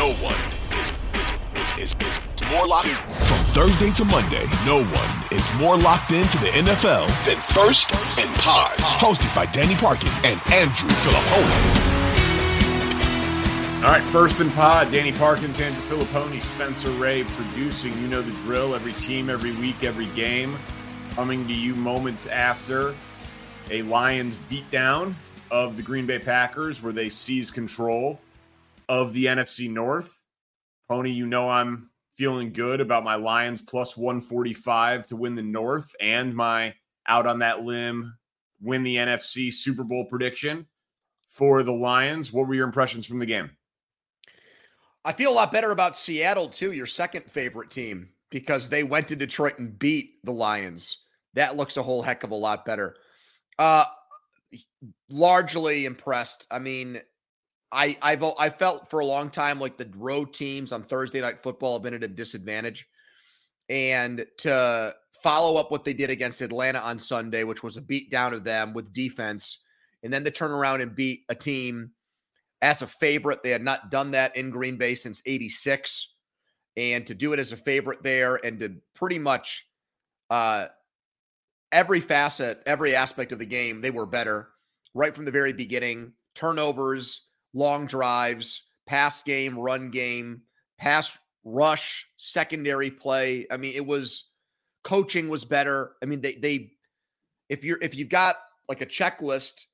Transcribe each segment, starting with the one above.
No one is is is is, is more locked from Thursday to Monday. No one is more locked into the NFL than First and Pod, hosted by Danny Parkins and Andrew Fillipponi. All right, first and pod, Danny Parkins, Andrew Fillipponi, Spencer Ray producing. You know the drill. Every team, every week, every game. Coming to you moments after a Lions beatdown of the Green Bay Packers, where they seize control of the NFC North. Pony, you know I'm feeling good about my Lions plus 145 to win the North and my out on that limb win the NFC Super Bowl prediction for the Lions. What were your impressions from the game? I feel a lot better about Seattle too, your second favorite team, because they went to Detroit and beat the Lions. That looks a whole heck of a lot better. Uh largely impressed. I mean, I I've I felt for a long time like the road teams on Thursday night football have been at a disadvantage. And to follow up what they did against Atlanta on Sunday, which was a beat down of them with defense, and then to turn around and beat a team as a favorite. They had not done that in Green Bay since 86. And to do it as a favorite there and to pretty much uh every facet, every aspect of the game, they were better right from the very beginning. Turnovers, long drives, pass game, run game, pass rush, secondary play. I mean, it was coaching was better. I mean, they they if you're if you've got like a checklist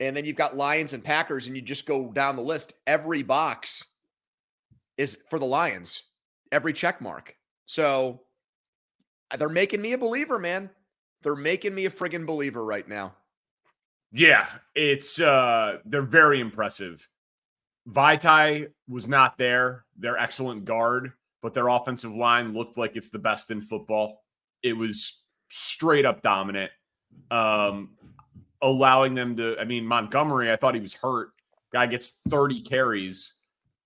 and then you've got Lions and Packers and you just go down the list, every box is for the Lions. Every check mark. So they're making me a believer, man. They're making me a friggin' believer right now. Yeah, it's uh they're very impressive. Vaitai was not there. Their excellent guard, but their offensive line looked like it's the best in football. It was straight up dominant. Um allowing them to I mean Montgomery, I thought he was hurt. Guy gets 30 carries.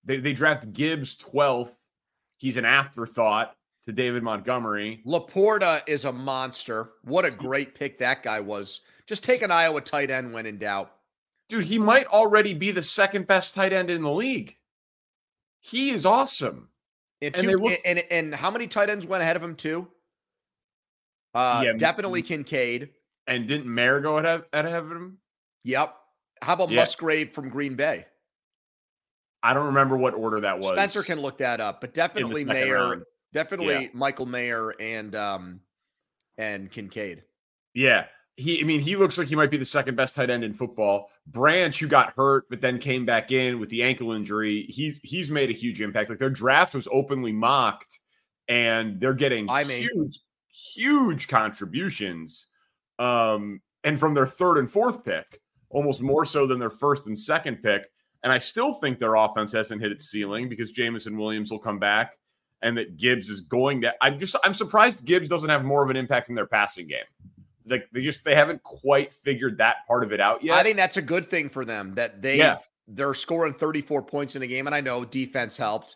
They they draft Gibbs 12th. He's an afterthought to David Montgomery. Laporta is a monster. What a great pick that guy was. Just take an Iowa tight end when in doubt. Dude, he might already be the second best tight end in the league. He is awesome. And, two, and, look, and, and, how many tight ends went ahead of him too? Uh, yeah, definitely Kincaid. And didn't Mayer go ahead, ahead of him? Yep. How about yeah. Musgrave from Green Bay? I don't remember what order that was. Spencer can look that up, but definitely Mayer, round. definitely yeah. Michael Mayer and um and Kincaid. Yeah he, I mean, he looks like he might be the second best tight end in football. Branch, who got hurt but then came back in with the ankle injury, he he's made a huge impact. Like their draft was openly mocked, and they're getting I mean, huge, huge contributions. Um, and from their third and fourth pick, almost more so than their first and second pick. And I still think their offense hasn't hit its ceiling because Jameson Williams will come back, and that Gibbs is going to. I'm just I'm surprised Gibbs doesn't have more of an impact in their passing game like they just they haven't quite figured that part of it out yet. I think that's a good thing for them that they yeah. they're scoring 34 points in a game, and I know defense helped,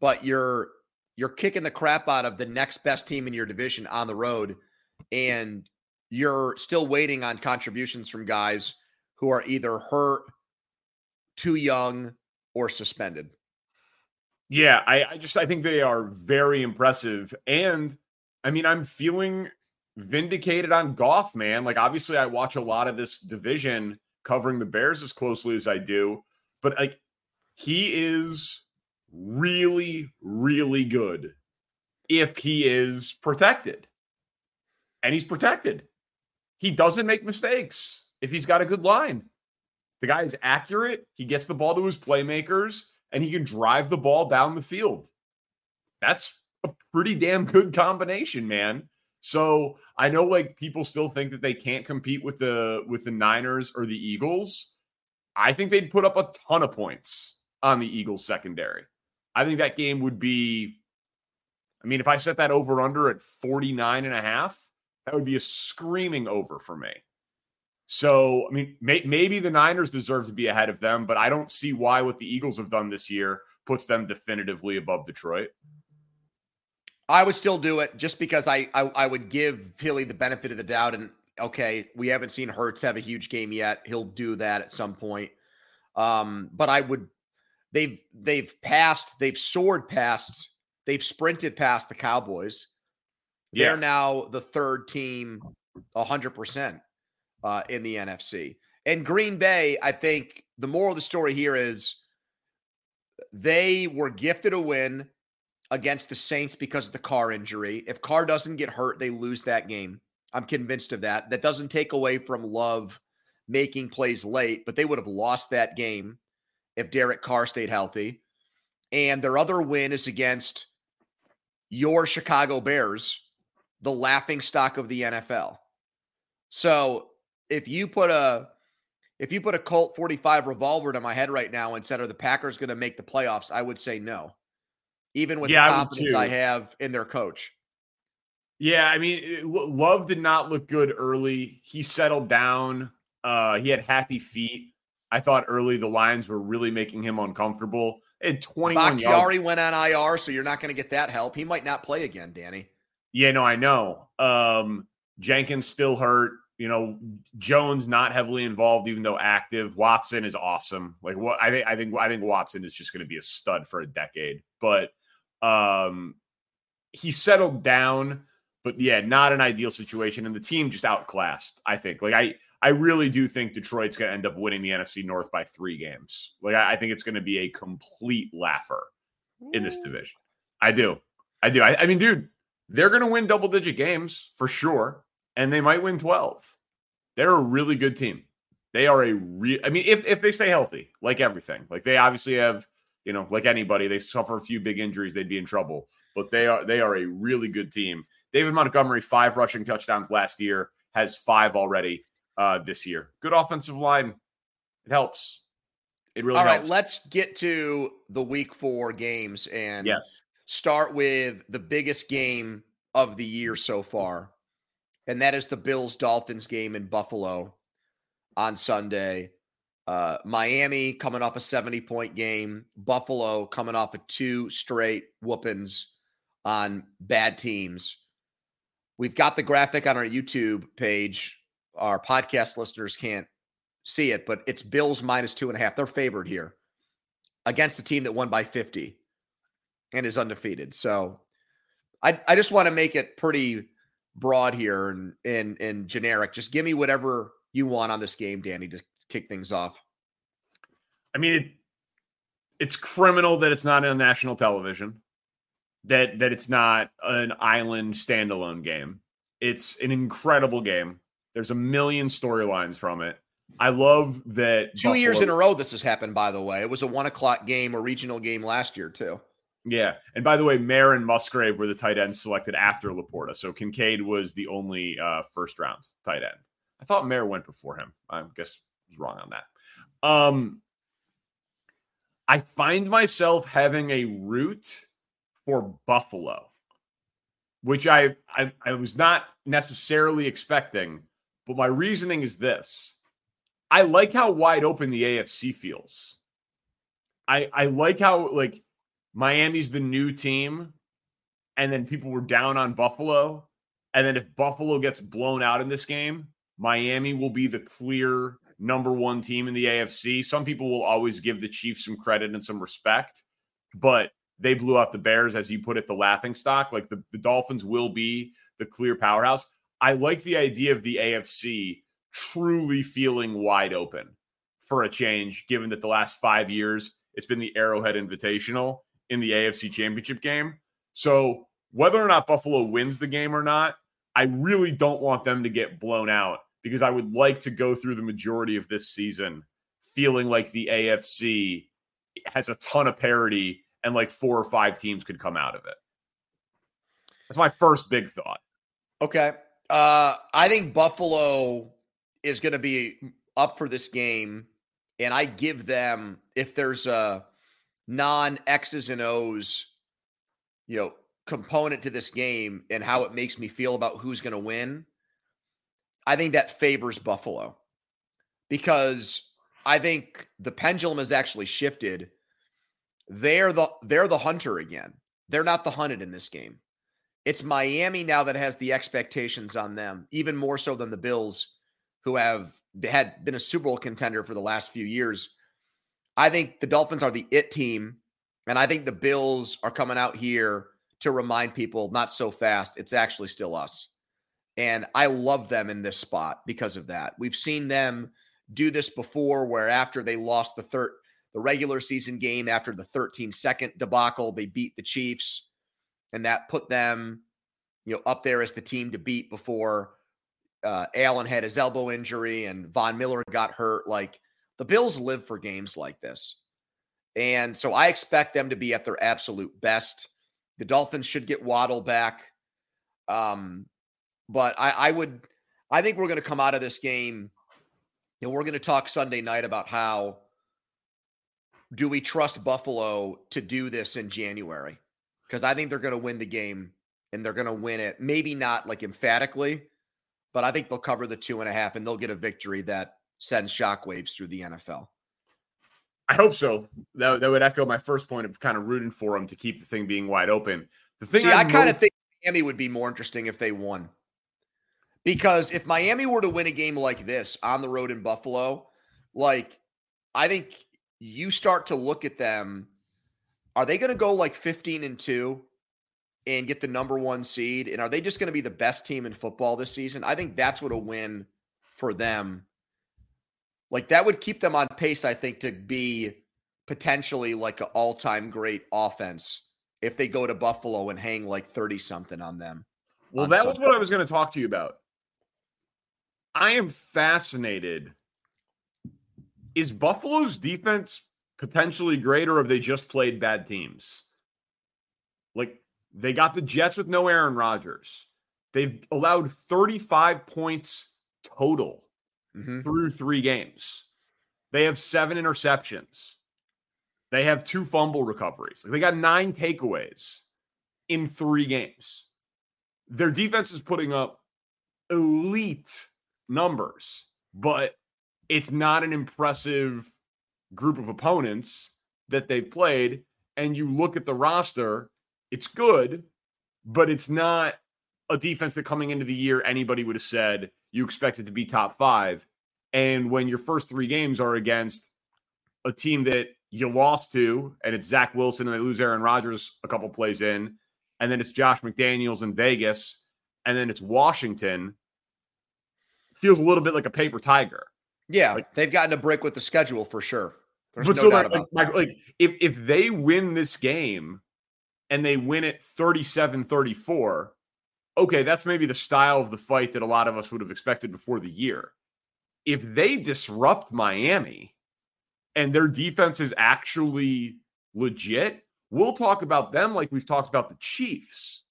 but you're you're kicking the crap out of the next best team in your division on the road, and you're still waiting on contributions from guys who are either hurt, too young, or suspended. Yeah, I, I just I think they are very impressive, and I mean I'm feeling vindicated on Goff, man. Like, obviously, I watch a lot of this division covering the Bears as closely as I do, but like, he is really, really good if he is protected. And he's protected. He doesn't make mistakes if he's got a good line. The guy is accurate. He gets the ball to his playmakers and he can drive the ball down the field. That's a pretty damn good combination, man. So I know like people still think that they can't compete with the with the Niners or the Eagles. I think they'd put up a ton of points on the Eagles secondary. I think that game would be I mean, if I set that over under at 49 and a half, that would be a screaming over for me. So, I mean, may, maybe the Niners deserve to be ahead of them, but I don't see why what the Eagles have done this year puts them definitively above Detroit. I would still do it just because I, I, I would give Philly the benefit of the doubt. And okay, we haven't seen Hurts have a huge game yet. He'll do that at some point. Um, but I would they've they've passed, they've soared past, they've sprinted past the Cowboys. Yeah. They're now the third team 100% uh, in the NFC. And Green Bay, I think the moral of the story here is they were gifted a win against the Saints because of the Carr injury. If Carr doesn't get hurt, they lose that game. I'm convinced of that. That doesn't take away from Love making plays late, but they would have lost that game if Derek Carr stayed healthy. And their other win is against your Chicago Bears, the laughing stock of the NFL. So if you put a if you put a Colt 45 revolver to my head right now and said, Are the Packers going to make the playoffs? I would say no even with yeah, the confidence I, I have in their coach. Yeah, I mean, Love did not look good early. He settled down. Uh, he had happy feet. I thought early the Lions were really making him uncomfortable. And 21 Bakhtiari yards. went on IR, so you're not going to get that help. He might not play again, Danny. Yeah, no, I know. Um, Jenkins still hurt. You know, Jones not heavily involved, even though active. Watson is awesome. Like what I think, I think, I think Watson is just going to be a stud for a decade. But um, he settled down, but yeah, not an ideal situation. And the team just outclassed, I think. Like, I, I really do think Detroit's going to end up winning the NFC North by three games. Like, I, I think it's going to be a complete laugher in this division. I do. I do. I, I mean, dude, they're going to win double digit games for sure, and they might win 12. They're a really good team. They are a real, I mean, if, if they stay healthy, like everything, like they obviously have you know, like anybody, they suffer a few big injuries, they'd be in trouble. But they are they are a really good team. David Montgomery, five rushing touchdowns last year, has five already uh, this year. Good offensive line. It helps. It really All helps. right, let's get to the week four games and yes. start with the biggest game of the year so far. And that is the Bills Dolphins game in Buffalo on Sunday. Uh, Miami coming off a 70 point game, Buffalo coming off of two straight whoopings on bad teams. We've got the graphic on our YouTube page. Our podcast listeners can't see it, but it's Bills minus two and a half. They're favored here against a team that won by 50 and is undefeated. So I, I just want to make it pretty broad here and, and, and generic. Just give me whatever you want on this game, Danny, to kick things off? I mean, it, it's criminal that it's not on national television, that that it's not an island standalone game. It's an incredible game. There's a million storylines from it. I love that. Two Buffalo, years in a row, this has happened. By the way, it was a one o'clock game, a regional game last year too. Yeah, and by the way, Mayer and Musgrave were the tight ends selected after LaPorta, so Kincaid was the only uh, first round tight end. I thought Mayer went before him. I guess was wrong on that. Um, I find myself having a root for Buffalo, which I, I I was not necessarily expecting, but my reasoning is this. I like how wide open the AFC feels. I I like how like Miami's the new team and then people were down on Buffalo and then if Buffalo gets blown out in this game, Miami will be the clear number one team in the AFC. Some people will always give the Chiefs some credit and some respect, but they blew out the Bears, as you put it, the laughing stock. Like the, the Dolphins will be the clear powerhouse. I like the idea of the AFC truly feeling wide open for a change, given that the last five years it's been the Arrowhead Invitational in the AFC Championship game. So whether or not Buffalo wins the game or not, I really don't want them to get blown out because I would like to go through the majority of this season feeling like the AFC has a ton of parity and like four or five teams could come out of it. That's my first big thought. Okay. Uh, I think Buffalo is going to be up for this game, and I give them if there's a non X's and O's, you know, component to this game and how it makes me feel about who's going to win. I think that favors Buffalo because I think the pendulum has actually shifted. They're the they're the hunter again. They're not the hunted in this game. It's Miami now that has the expectations on them, even more so than the Bills, who have had been a Super Bowl contender for the last few years. I think the Dolphins are the it team, and I think the Bills are coming out here to remind people not so fast. It's actually still us. And I love them in this spot because of that. We've seen them do this before where after they lost the third the regular season game after the 13 second debacle, they beat the Chiefs and that put them, you know, up there as the team to beat before uh, Allen had his elbow injury and Von Miller got hurt. Like the Bills live for games like this. And so I expect them to be at their absolute best. The Dolphins should get Waddle back. Um, but I, I would, I think we're going to come out of this game and we're going to talk Sunday night about how do we trust Buffalo to do this in January? Because I think they're going to win the game and they're going to win it. Maybe not like emphatically, but I think they'll cover the two and a half and they'll get a victory that sends shockwaves through the NFL. I hope so. That, that would echo my first point of kind of rooting for them to keep the thing being wide open. The thing See, I kind of think Miami would be more interesting if they won. Because if Miami were to win a game like this on the road in Buffalo, like I think you start to look at them. Are they going to go like 15 and 2 and get the number one seed? And are they just going to be the best team in football this season? I think that's what a win for them. Like that would keep them on pace, I think, to be potentially like an all time great offense if they go to Buffalo and hang like 30 something on them. Well, on that Sunday. was what I was going to talk to you about. I am fascinated. Is Buffalo's defense potentially great, or have they just played bad teams? Like they got the Jets with no Aaron Rodgers. They've allowed 35 points total mm-hmm. through three games. They have seven interceptions. They have two fumble recoveries. Like they got nine takeaways in three games. Their defense is putting up elite numbers, but it's not an impressive group of opponents that they've played. And you look at the roster, it's good, but it's not a defense that coming into the year anybody would have said you expect it to be top five. And when your first three games are against a team that you lost to, and it's Zach Wilson and they lose Aaron Rodgers a couple plays in, and then it's Josh McDaniels in Vegas, and then it's Washington feels a little bit like a paper tiger. Yeah, like, they've gotten a break with the schedule for sure. There's but no so like, like, like if if they win this game and they win it 37-34, okay, that's maybe the style of the fight that a lot of us would have expected before the year. If they disrupt Miami and their defense is actually legit, we'll talk about them like we've talked about the Chiefs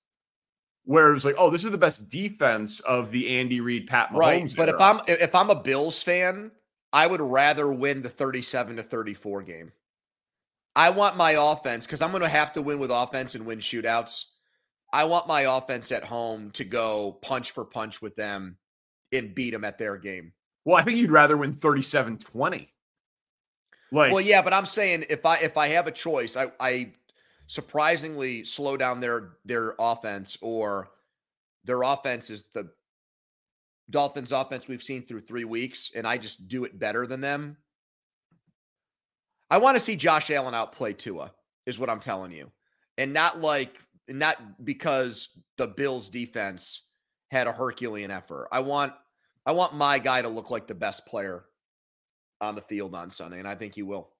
where it was like, oh, this is the best defense of the Andy Reid, Pat Mahomes. Right, but era. if I'm if I'm a Bills fan, I would rather win the 37 to 34 game. I want my offense because I'm going to have to win with offense and win shootouts. I want my offense at home to go punch for punch with them and beat them at their game. Well, I think you'd rather win 37-20. Like, well, yeah, but I'm saying if I if I have a choice, I I surprisingly slow down their their offense or their offense is the Dolphins offense we've seen through 3 weeks and I just do it better than them. I want to see Josh Allen outplay Tua is what I'm telling you. And not like not because the Bills defense had a Herculean effort. I want I want my guy to look like the best player on the field on Sunday and I think he will.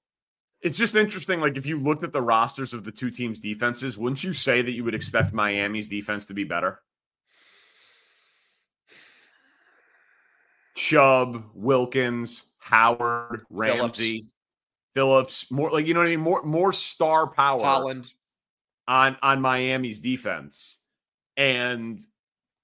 It's just interesting. Like, if you looked at the rosters of the two teams' defenses, wouldn't you say that you would expect Miami's defense to be better? Chubb, Wilkins, Howard, Ramsey, Phillips. Phillips, more like you know what I mean, more more star power Holland on on Miami's defense. And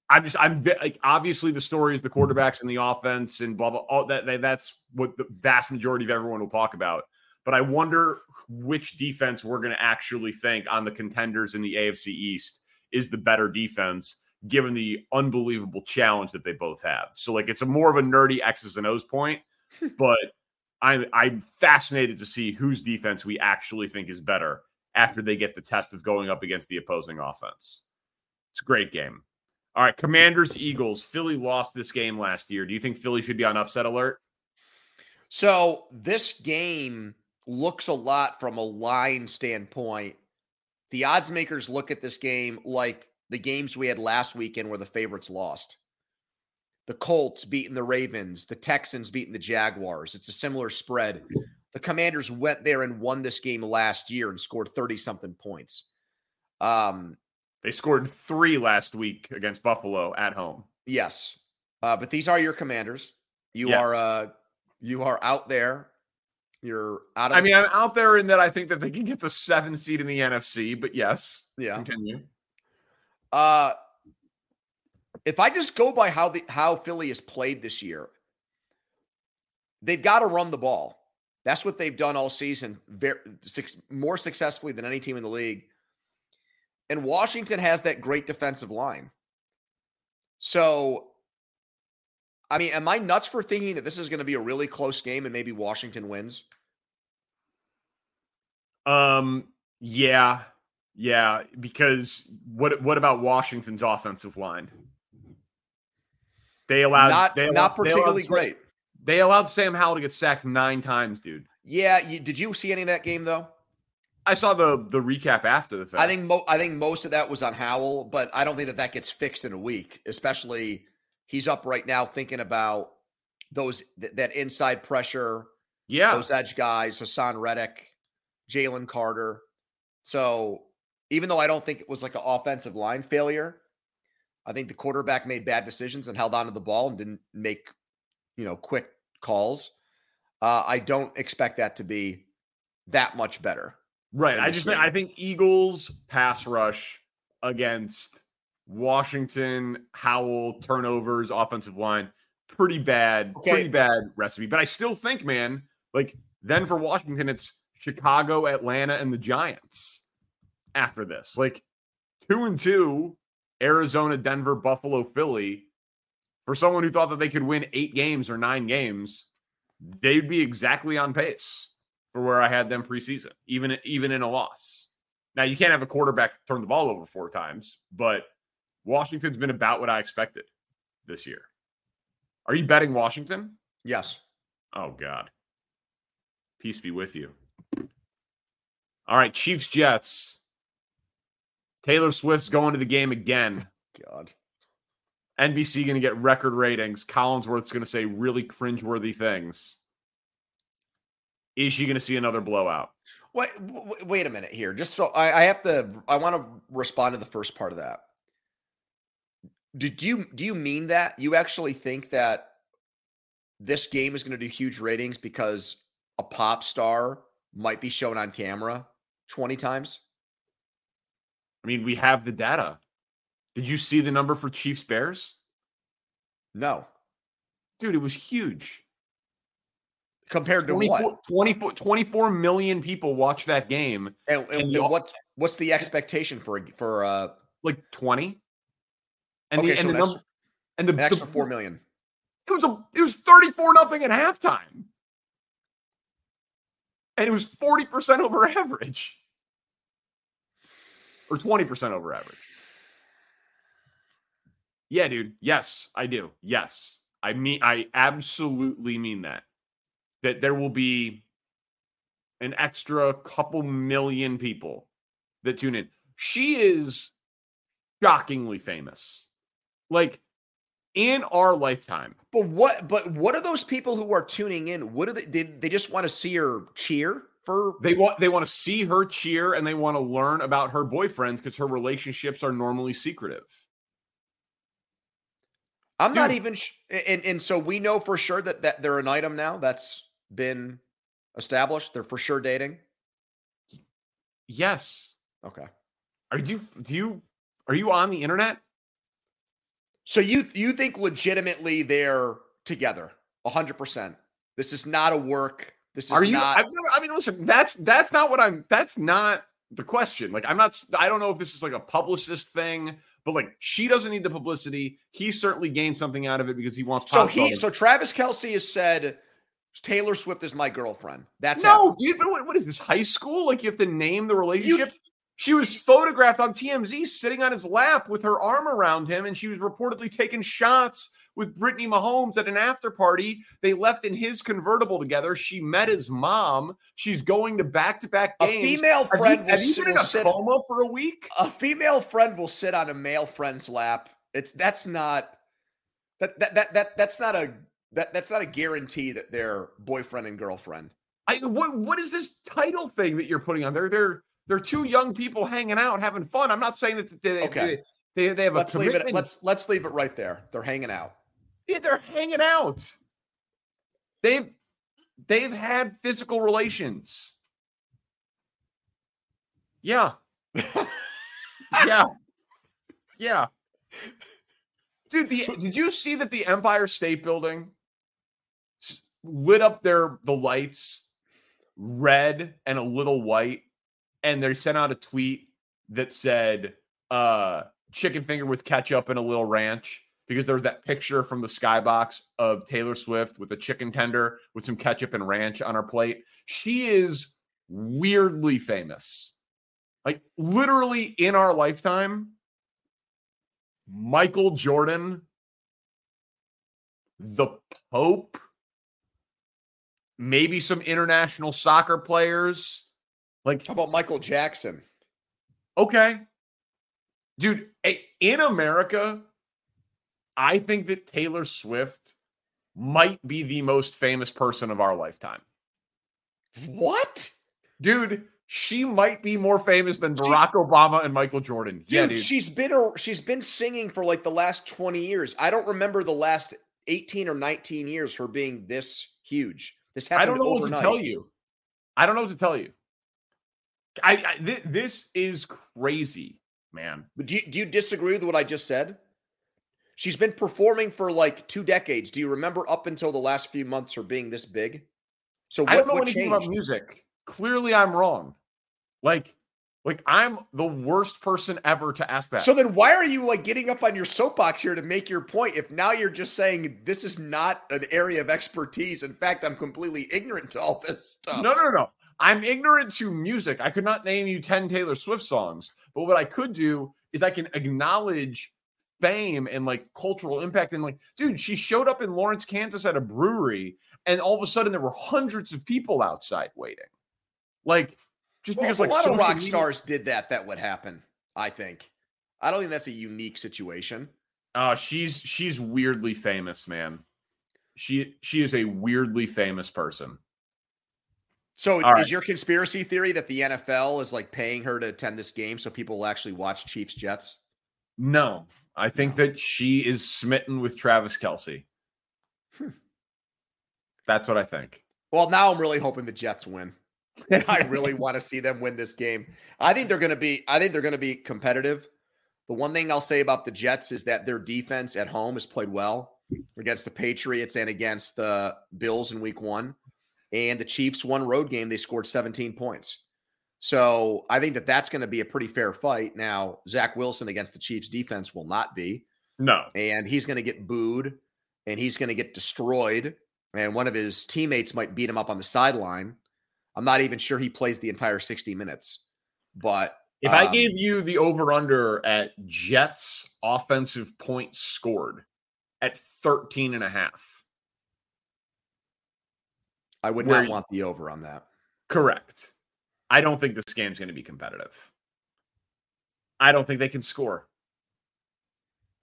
I'm just I'm like obviously the story is the quarterbacks and the offense and blah blah all that, that that's what the vast majority of everyone will talk about. But I wonder which defense we're going to actually think on the contenders in the AFC East is the better defense given the unbelievable challenge that they both have. So like it's a more of a nerdy X's and O's point, but I'm I'm fascinated to see whose defense we actually think is better after they get the test of going up against the opposing offense. It's a great game. All right, Commanders Eagles. Philly lost this game last year. Do you think Philly should be on upset alert? So this game looks a lot from a line standpoint. The odds makers look at this game like the games we had last weekend where the favorites lost. The Colts beating the Ravens, the Texans beating the Jaguars. It's a similar spread. The Commanders went there and won this game last year and scored 30 something points. Um, they scored three last week against Buffalo at home. Yes. Uh, but these are your commanders. You yes. are uh, you are out there. You're out of I mean, I'm out there in that I think that they can get the seven seed in the NFC, but yes. Yeah. Continue. Uh if I just go by how the how Philly has played this year, they've got to run the ball. That's what they've done all season, very, more successfully than any team in the league. And Washington has that great defensive line. So, I mean, am I nuts for thinking that this is going to be a really close game and maybe Washington wins? Um, yeah. Yeah, because what what about Washington's offensive line? They allowed not, they allowed, not particularly they great. They allowed Sam Howell to get sacked nine times, dude. Yeah, you, did you see any of that game though? I saw the the recap after the fact. I think mo- I think most of that was on Howell, but I don't think that that gets fixed in a week. Especially he's up right now thinking about those th- that inside pressure. Yeah, those edge guys, Haason Reddick, Jalen Carter. So even though I don't think it was like an offensive line failure, I think the quarterback made bad decisions and held onto the ball and didn't make you know quick calls. Uh, I don't expect that to be that much better. Right. I just think, I think Eagles pass rush against Washington, Howell, turnovers, offensive line, pretty bad, okay. pretty bad recipe. But I still think, man, like then for Washington, it's Chicago, Atlanta, and the Giants after this. Like two and two, Arizona, Denver, Buffalo, Philly. For someone who thought that they could win eight games or nine games, they'd be exactly on pace for where I had them preseason, even even in a loss. Now you can't have a quarterback turn the ball over four times, but Washington's been about what I expected this year. Are you betting Washington? Yes. Oh God. Peace be with you. All right, Chiefs Jets. Taylor Swift's going to the game again. God. NBC going to get record ratings. Collinsworth's going to say really cringeworthy things. Is she going to see another blowout? Wait, wait a minute here. Just so I, I have to, I want to respond to the first part of that. Did you do you mean that you actually think that this game is going to do huge ratings because a pop star might be shown on camera 20 times? I mean, we have the data. Did you see the number for Chiefs Bears? No. Dude, it was huge compared to what 24, 24 million people watch that game and, and, and the, what what's the expectation for for uh like 20 and okay, the, and, the number and the extra the, 4 million it was a it was 34 nothing at halftime and it was 40% over average. Or 20% over average. Yeah dude. Yes i do. Yes. I mean i absolutely mean that. That there will be an extra couple million people that tune in. She is shockingly famous. Like in our lifetime. But what but what are those people who are tuning in? What do they did they just want to see her cheer for they want they want to see her cheer and they want to learn about her boyfriends because her relationships are normally secretive. I'm Dude. not even sh- and and so we know for sure that that they're an item now that's been established. They're for sure dating. Yes. Okay. Are you do you are you on the internet? So you you think legitimately they're together 100%. This is not a work. This is Are you not never, I mean listen, that's that's not what I'm that's not the question. Like I'm not I don't know if this is like a publicist thing, but like she doesn't need the publicity. He certainly gained something out of it because he wants So he so Travis Kelce has said Taylor Swift is my girlfriend. That's no, happened. dude. But what, what is this high school? Like you have to name the relationship. She was photographed on TMZ sitting on his lap with her arm around him, and she was reportedly taking shots with Brittany Mahomes at an after party. They left in his convertible together. She met his mom. She's going to back to back games. A female friend have you, have you been in a sit, coma for a week? A female friend will sit on a male friend's lap. It's that's not that that that, that that's not a that that's not a guarantee that they're boyfriend and girlfriend. I what what is this title thing that you're putting on? They're they're they're two young people hanging out, having fun. I'm not saying that they okay. they, they, they have let's a leave it. Let's let's leave it right there. They're hanging out. Yeah, they're hanging out. They've they've had physical relations. Yeah. yeah. Yeah. Dude, the, did you see that the Empire State Building lit up their the lights red and a little white and they sent out a tweet that said uh chicken finger with ketchup and a little ranch because there was that picture from the skybox of Taylor Swift with a chicken tender with some ketchup and ranch on her plate. She is weirdly famous. Like literally in our lifetime, Michael Jordan, the Pope, maybe some international soccer players. Like, how about Michael Jackson? Okay. Dude, in America, I think that Taylor Swift might be the most famous person of our lifetime. What? Dude, she might be more famous than Barack she, Obama and Michael Jordan. Dude, yeah, dude, she's been a, she's been singing for like the last 20 years. I don't remember the last 18 or 19 years her being this huge. This happened I don't know overnight. what to tell you. I don't know what to tell you. I, I th- this is crazy, man. But do you, do you disagree with what I just said? She's been performing for like two decades. Do you remember up until the last few months her being this big? So what, I don't know anything changed? about music. Clearly, I'm wrong. Like, like I'm the worst person ever to ask that. So then why are you like getting up on your soapbox here to make your point if now you're just saying this is not an area of expertise? In fact, I'm completely ignorant to all this stuff. No, no, no. I'm ignorant to music. I could not name you 10 Taylor Swift songs, but what I could do is I can acknowledge fame and like cultural impact and like dude, she showed up in Lawrence, Kansas at a brewery and all of a sudden there were hundreds of people outside waiting. Like just well, because like a lot of rock media- stars did that, that would happen. I think. I don't think that's a unique situation. Uh she's she's weirdly famous, man. She she is a weirdly famous person. So All is right. your conspiracy theory that the NFL is like paying her to attend this game so people will actually watch Chiefs Jets? No. I think that she is smitten with Travis Kelce. Hmm. That's what I think. Well, now I'm really hoping the Jets win. I really want to see them win this game. I think they're going to be. I think they're going to be competitive. The one thing I'll say about the Jets is that their defense at home has played well against the Patriots and against the Bills in Week One, and the Chiefs won road game they scored 17 points. So I think that that's going to be a pretty fair fight. Now Zach Wilson against the Chiefs defense will not be. No, and he's going to get booed, and he's going to get destroyed, and one of his teammates might beat him up on the sideline I'm not even sure he plays the entire 60 minutes. But if um, I gave you the over under at Jets offensive points scored at 13 and a half, I would not want the over on that. Correct. I don't think this game's going to be competitive. I don't think they can score.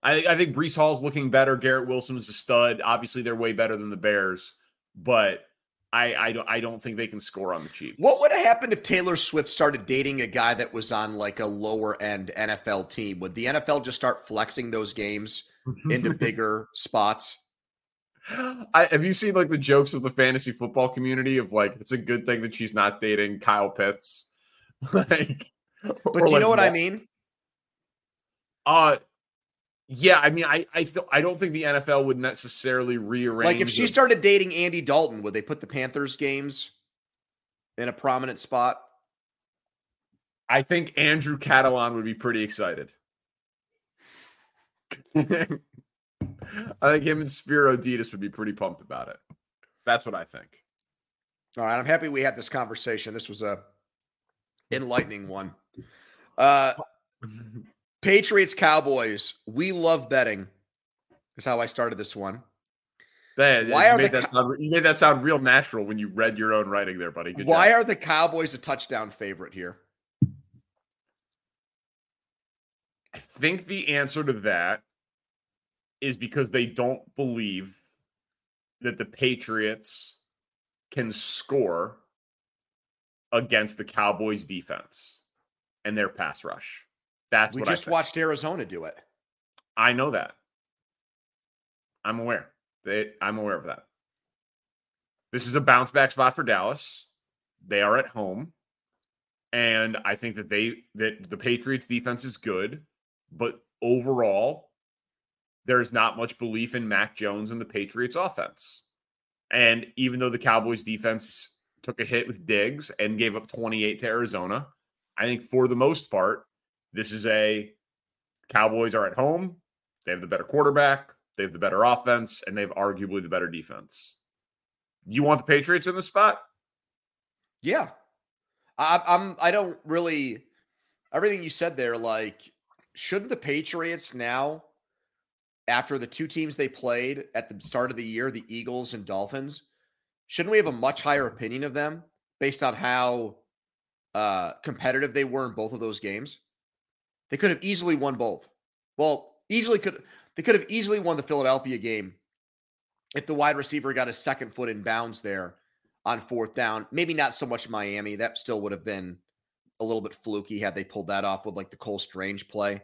I, I think Breece Hall's looking better. Garrett Wilson's a stud. Obviously, they're way better than the Bears, but I I don't I don't think they can score on the Chiefs. What would have happened if Taylor Swift started dating a guy that was on like a lower end NFL team? Would the NFL just start flexing those games into bigger spots? I, have you seen like the jokes of the fantasy football community of like it's a good thing that she's not dating Kyle Pitts, like. But do you like, know what, I mean? Uh, yeah, I mean, I I th- I don't think the NFL would necessarily rearrange. Like if she started dating Andy Dalton, would they put the Panthers games in a prominent spot? I think Andrew Catalon would be pretty excited. I think him and Spero Dedes would be pretty pumped about it. That's what I think. All right, I'm happy we had this conversation. This was a enlightening one. Uh Patriots Cowboys. We love betting. Is how I started this one. Man, why are the that sound, you made that sound real natural when you read your own writing there, buddy. Good why job. are the Cowboys a touchdown favorite here? I think the answer to that is because they don't believe that the Patriots can score against the Cowboys defense and their pass rush. That's we what just watched Arizona do it. I know that. I'm aware. They, I'm aware of that. This is a bounce back spot for Dallas. They are at home. And I think that they that the Patriots defense is good, but overall, there's not much belief in Mac Jones and the Patriots offense. And even though the Cowboys defense took a hit with Diggs and gave up 28 to Arizona, I think for the most part, this is a Cowboys are at home. They have the better quarterback, they have the better offense, and they have arguably the better defense. You want the Patriots in the spot? Yeah. I, I'm I don't really everything you said there, like, shouldn't the Patriots now, after the two teams they played at the start of the year, the Eagles and Dolphins, shouldn't we have a much higher opinion of them based on how uh, competitive they were in both of those games? They could have easily won both. Well, easily could they could have easily won the Philadelphia game if the wide receiver got his second foot in bounds there on fourth down. Maybe not so much Miami. That still would have been a little bit fluky had they pulled that off with like the Cole Strange play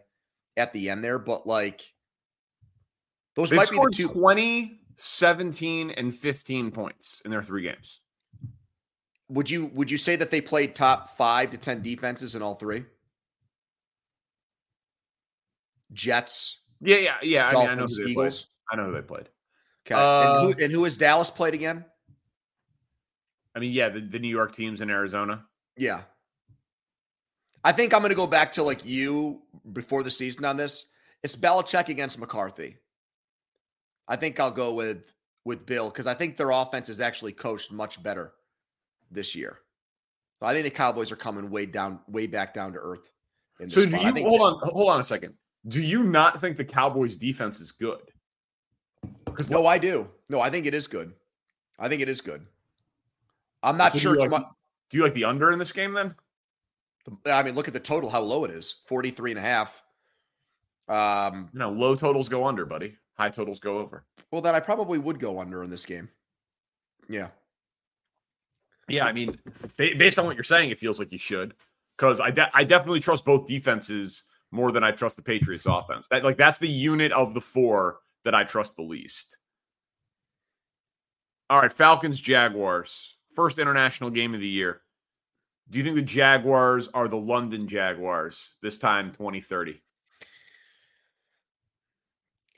at the end there. But like those they might scored be the two 20, 17, and 15 points in their three games. Would you would you say that they played top five to ten defenses in all three? Jets. Yeah, yeah, yeah. Dolphins, I, mean, I know who they Eagles. Played. I know who they played. Okay. Uh, and, who, and who has Dallas played again? I mean, yeah, the, the New York teams in Arizona. Yeah. I think I'm going to go back to like you before the season on this. It's Belichick against McCarthy. I think I'll go with with Bill because I think their offense is actually coached much better this year. So I think the Cowboys are coming way down, way back down to earth. So do you hold on, hold on a second. Do you not think the Cowboys defense is good? Because no, I do. No, I think it is good. I think it is good. I'm not so sure. Do you, like, do you like the under in this game then? I mean, look at the total, how low it is 43 and a half. Um, no, low totals go under, buddy. High totals go over. Well, that I probably would go under in this game. Yeah. Yeah, I mean, based on what you're saying, it feels like you should. Because I, de- I definitely trust both defenses more than I trust the Patriots offense. That like that's the unit of the four that I trust the least. All right, Falcons Jaguars. First international game of the year. Do you think the Jaguars are the London Jaguars this time 2030?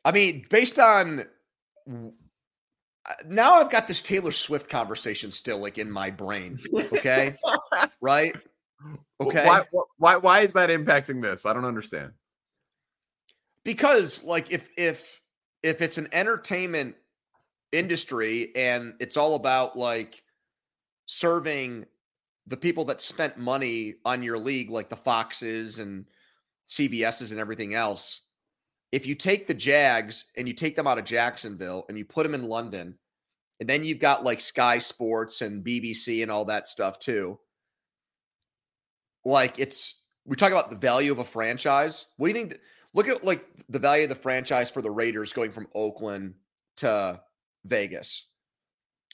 I mean, based on uh, now I've got this Taylor Swift conversation still like in my brain, okay? right? Okay. Why, why why is that impacting this? I don't understand. Because like if if if it's an entertainment industry and it's all about like serving the people that spent money on your league like the Foxes and CBSs and everything else, if you take the Jags and you take them out of Jacksonville and you put them in London, and then you've got like Sky Sports and BBC and all that stuff too like it's we talk about the value of a franchise. What do you think? look at like the value of the franchise for the Raiders going from Oakland to Vegas.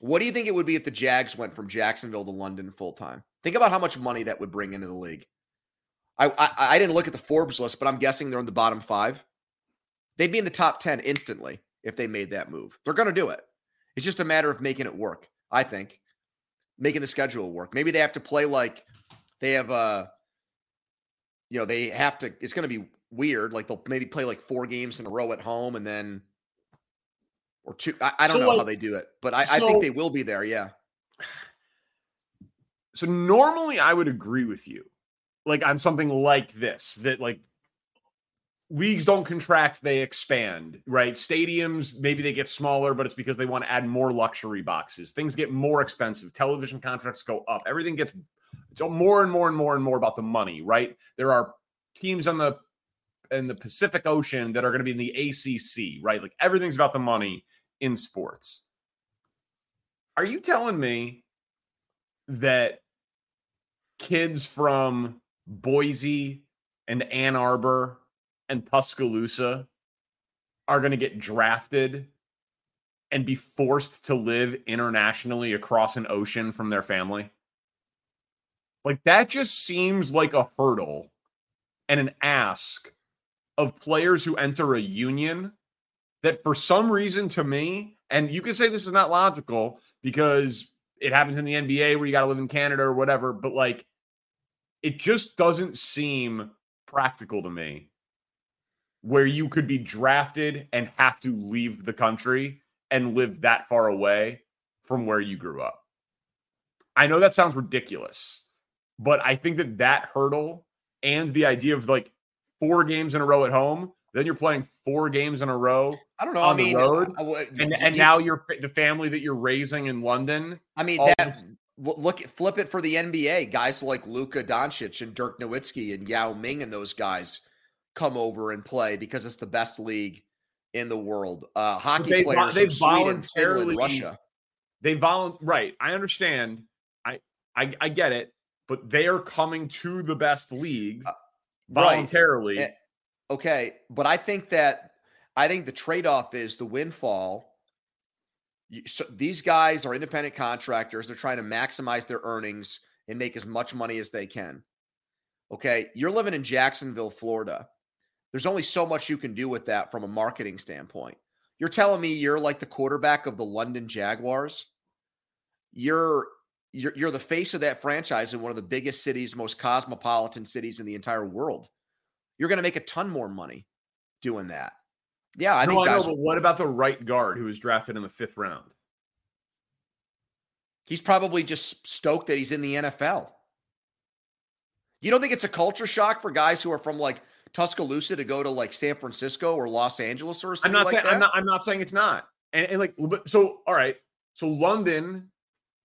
What do you think it would be if the Jags went from Jacksonville to London full time? Think about how much money that would bring into the league. I, I, I didn't look at the Forbes list, but I'm guessing they're in the bottom five. They'd be in the top ten instantly if they made that move. They're going to do it. It's just a matter of making it work. I think making the schedule work. Maybe they have to play like they have uh you know, they have to it's going to be weird. Like they'll maybe play like four games in a row at home and then or two. I, I don't so know like, how they do it, but I, so, I think they will be there. Yeah. So normally I would agree with you, like on something like this, that like leagues don't contract, they expand, right? Stadiums, maybe they get smaller, but it's because they want to add more luxury boxes. Things get more expensive. Television contracts go up. Everything gets it's more and more and more and more about the money, right? There are teams on the in the Pacific Ocean that are going to be in the ACC, right? Like everything's about the money in sports. Are you telling me that kids from Boise and Ann Arbor and Tuscaloosa are going to get drafted and be forced to live internationally across an ocean from their family? Like that just seems like a hurdle and an ask of players who enter a union that for some reason to me, and you can say this is not logical because it happens in the NBA where you got to live in Canada or whatever, but like it just doesn't seem practical to me where you could be drafted and have to leave the country and live that far away from where you grew up. I know that sounds ridiculous, but I think that that hurdle and the idea of like four games in a row at home then you're playing four games in a row. I don't know. I mean, road, uh, and, and you, now you're the family that you're raising in London. I mean, that's look flip it for the NBA. Guys like Luka Doncic and Dirk Nowitzki and Yao Ming and those guys come over and play because it's the best league in the world. Uh, hockey they, players they voluntarily Sweden, Russia. They volunteer right. I understand. I, I I get it, but they are coming to the best league uh, voluntarily. Right. Okay, but I think that I think the trade-off is the windfall. So these guys are independent contractors. They're trying to maximize their earnings and make as much money as they can. Okay, you're living in Jacksonville, Florida. There's only so much you can do with that from a marketing standpoint. You're telling me you're like the quarterback of the London Jaguars. You're you're you're the face of that franchise in one of the biggest cities, most cosmopolitan cities in the entire world you're going to make a ton more money doing that. Yeah, I no, think. I know, but what about the right guard who was drafted in the fifth round? He's probably just stoked that he's in the NFL. You don't think it's a culture shock for guys who are from like Tuscaloosa to go to like San Francisco or Los Angeles or something? I'm not like saying that? I'm not. I'm not saying it's not. And, and like, so all right. So London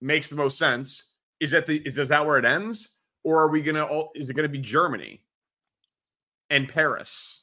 makes the most sense. Is that the is, is that where it ends, or are we gonna? all Is it gonna be Germany? and Paris.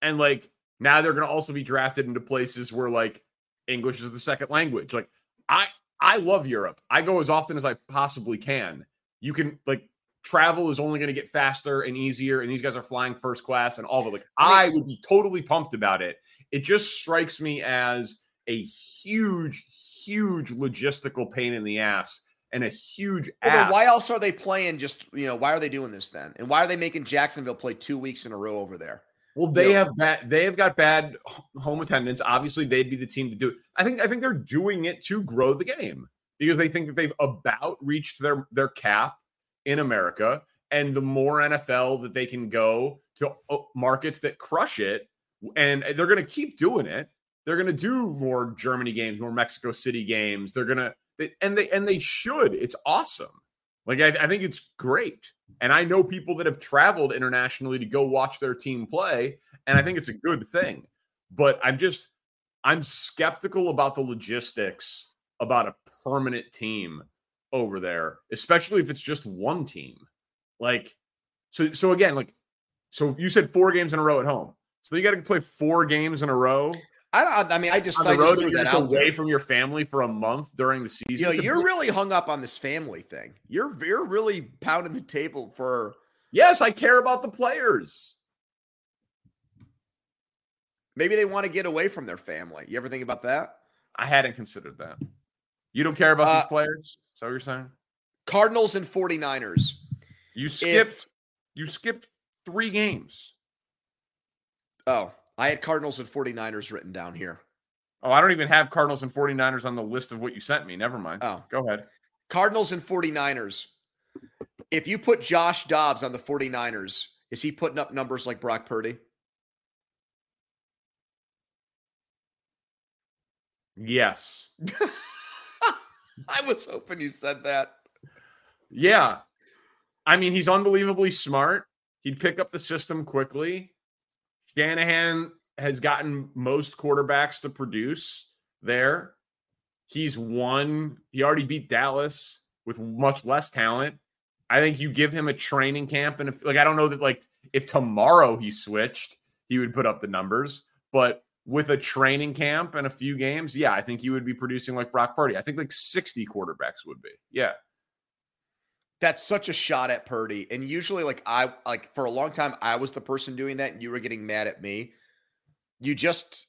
And like now they're going to also be drafted into places where like English is the second language. Like I I love Europe. I go as often as I possibly can. You can like travel is only going to get faster and easier and these guys are flying first class and all of it. Like I would be totally pumped about it. It just strikes me as a huge huge logistical pain in the ass and a huge well, why else are they playing just you know why are they doing this then and why are they making jacksonville play two weeks in a row over there well they you know? have bad they have got bad home attendance obviously they'd be the team to do it i think i think they're doing it to grow the game because they think that they've about reached their their cap in america and the more nfl that they can go to uh, markets that crush it and they're going to keep doing it they're going to do more germany games more mexico city games they're going to and they and they should. It's awesome. Like I, I think it's great. And I know people that have traveled internationally to go watch their team play, and I think it's a good thing. But I'm just I'm skeptical about the logistics about a permanent team over there, especially if it's just one team. Like, so so again, like, so you said four games in a row at home. So you got to play four games in a row I don't. I mean, I just on the road. You're just away there. from your family for a month during the season. Know, you're really hung up on this family thing. You're you're really pounding the table for. Yes, I care about the players. Maybe they want to get away from their family. You ever think about that? I hadn't considered that. You don't care about Uh, these players? So you're saying? Cardinals and 49ers. You skipped If you skipped three games. oh, I had Cardinals and 49ers written down here. Oh, I don't even have Cardinals and 49ers on the list of what you sent me. Never mind. Oh. Go ahead. Cardinals and 49ers. If you put Josh Dobbs on the 49ers, is he putting up numbers like Brock Purdy? Yes. I was hoping you said that. Yeah. I mean, he's unbelievably smart. He'd pick up the system quickly. Shanahan has gotten most quarterbacks to produce there. He's won. He already beat Dallas with much less talent. I think you give him a training camp, and if, like I don't know that like if tomorrow he switched, he would put up the numbers. But with a training camp and a few games, yeah, I think he would be producing like Brock Purdy. I think like sixty quarterbacks would be. Yeah. That's such a shot at Purdy. And usually, like I like for a long time, I was the person doing that, and you were getting mad at me. You just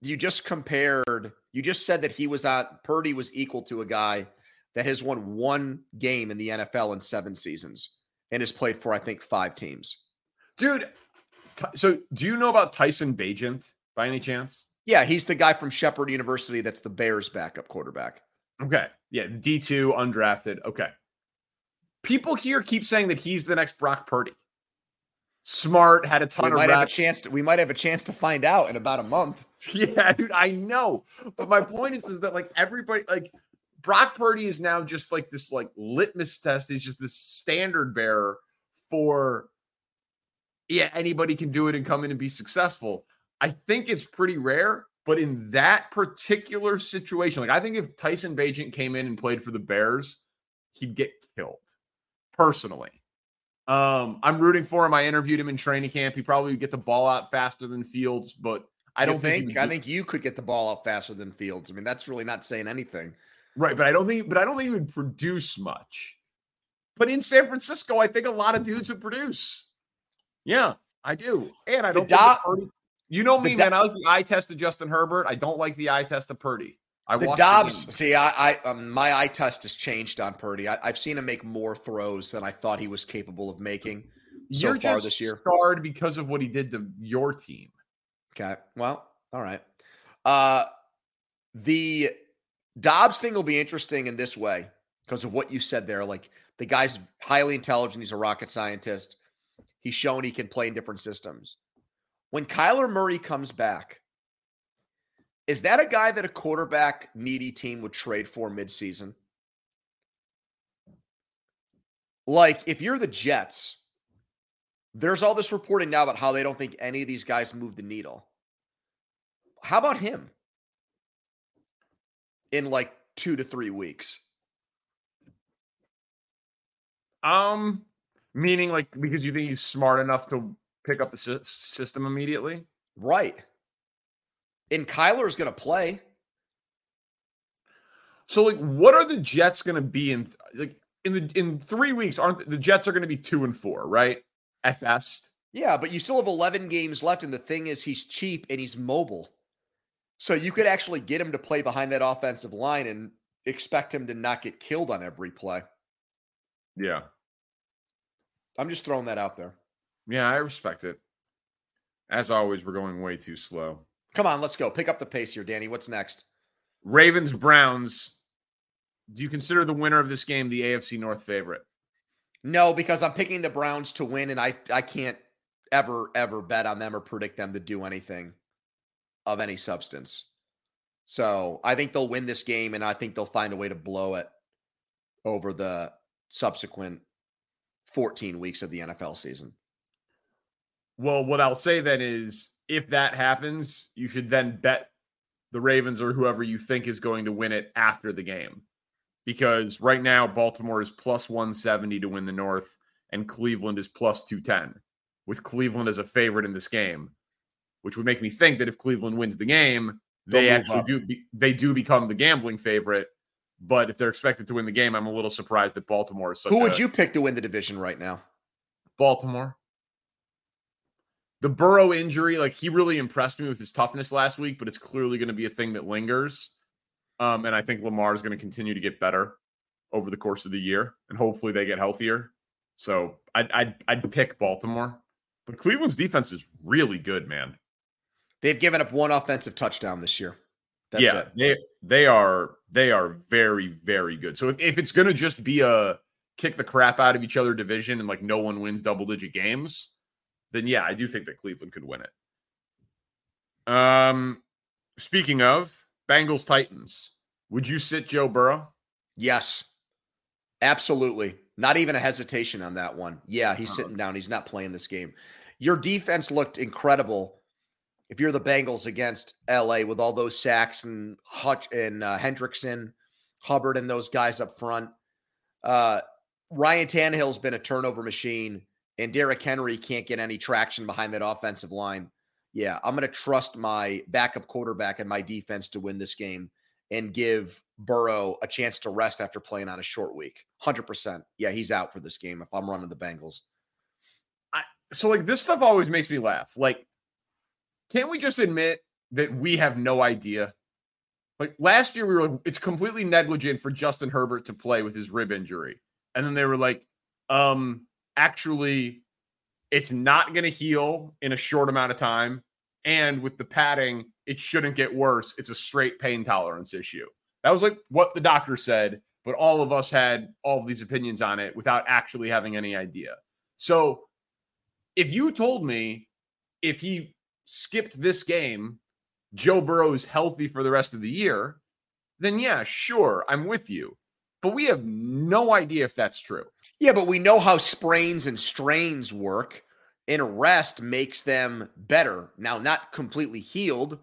you just compared, you just said that he was on Purdy was equal to a guy that has won one game in the NFL in seven seasons and has played for, I think, five teams. Dude, so do you know about Tyson Bagent by any chance? Yeah, he's the guy from Shepherd University that's the Bears backup quarterback. Okay. Yeah, D2 undrafted. Okay. People here keep saying that he's the next Brock Purdy. Smart, had a ton We of might have a chance to, we might have a chance to find out in about a month. Yeah, dude, I know. But my point is, is that like everybody, like Brock Purdy is now just like this like litmus test. He's just this standard bearer for yeah, anybody can do it and come in and be successful. I think it's pretty rare, but in that particular situation, like I think if Tyson Bagent came in and played for the Bears, he'd get killed. Personally. Um, I'm rooting for him. I interviewed him in training camp. He probably would get the ball out faster than Fields, but I You don't think, think. I think you could get the ball out faster than Fields. I mean, that's really not saying anything. Right, but I don't think but I don't think he would produce much. But in San Francisco, I think a lot of dudes would produce. Yeah, I do. And I don't think Do- you know the me, Do- man. I like the eye test of Justin Herbert. I don't like the eye test of Purdy. I The Dobbs, game. see, I, I um, my eye test has changed on Purdy. I, I've seen him make more throws than I thought he was capable of making so You're far this year. scarred because of what he did to your team. Okay, well, all right. Uh, the Dobbs thing will be interesting in this way because of what you said there. Like the guy's highly intelligent. He's a rocket scientist. He's shown he can play in different systems. When Kyler Murray comes back, is that a guy that a quarterback needy team would trade for midseason? Like, if you're the Jets, there's all this reporting now about how they don't think any of these guys move the needle. How about him in like two to three weeks? Um, meaning like because you think he's smart enough to pick up the sy- system immediately. Right. And Kyler's going to play. So like, what are the Jets going to be in? Like in the in three weeks? Aren't the Jets are going to be two and four, right? At best. Yeah, but you still have 11 games left. And the thing is, he's cheap and he's mobile. So you could actually get him to play behind that offensive line and expect him to not get killed on every play. Yeah. I'm just throwing that out there. Yeah, I respect it. As always, we're going way too slow. Come on, let's go. Pick up the pace here, Danny. What's next? Ravens Browns. Do you consider the winner of this game the AFC North favorite? No, because I'm picking the Browns to win, and I I can't ever ever bet on them or predict them to do anything of any substance. So I think they'll win this game, and I think they'll find a way to blow it over the subsequent 14 weeks of the NFL season. Well, what I'll say then is if that happens, you should then bet the Ravens or whoever you think is going to win it after the game. Because right now, Baltimore is plus 170 to win the North, and Cleveland is plus 210, with Cleveland as a favorite in this game, which would make me think that if Cleveland wins the game, they actually up. do be, they do become the gambling favorite. But if they're expected to win the game, I'm a little surprised that Baltimore is such Who a- would you pick to win the division right now? Baltimore. The Burrow injury, like he really impressed me with his toughness last week, but it's clearly going to be a thing that lingers. Um, and I think Lamar is going to continue to get better over the course of the year, and hopefully they get healthier. So I'd, I'd, I'd pick Baltimore, but Cleveland's defense is really good, man. They've given up one offensive touchdown this year. That's yeah, it. they they are they are very very good. So if, if it's going to just be a kick the crap out of each other division and like no one wins double digit games, then yeah, I do think that Cleveland could win it. Um, speaking of Bengals Titans, would you sit Joe Burrow? Yes, absolutely. Not even a hesitation on that one. Yeah, he's sitting down. He's not playing this game. Your defense looked incredible. If you're the Bengals against LA with all those sacks and Hutch and uh, Hendrickson, Hubbard, and those guys up front, uh, Ryan Tannehill's been a turnover machine, and Derrick Henry can't get any traction behind that offensive line. Yeah, I'm going to trust my backup quarterback and my defense to win this game and give Burrow a chance to rest after playing on a short week. 100%. Yeah, he's out for this game if I'm running the Bengals. I, so, like, this stuff always makes me laugh. Like, can't we just admit that we have no idea? Like, last year, we were like, it's completely negligent for Justin Herbert to play with his rib injury. And then they were like, um, actually, it's not going to heal in a short amount of time. And with the padding, it shouldn't get worse. It's a straight pain tolerance issue. That was like what the doctor said, but all of us had all of these opinions on it without actually having any idea. So if you told me if he skipped this game, Joe Burrow is healthy for the rest of the year, then yeah, sure, I'm with you but we have no idea if that's true. Yeah, but we know how sprains and strains work, and rest makes them better. Now, not completely healed.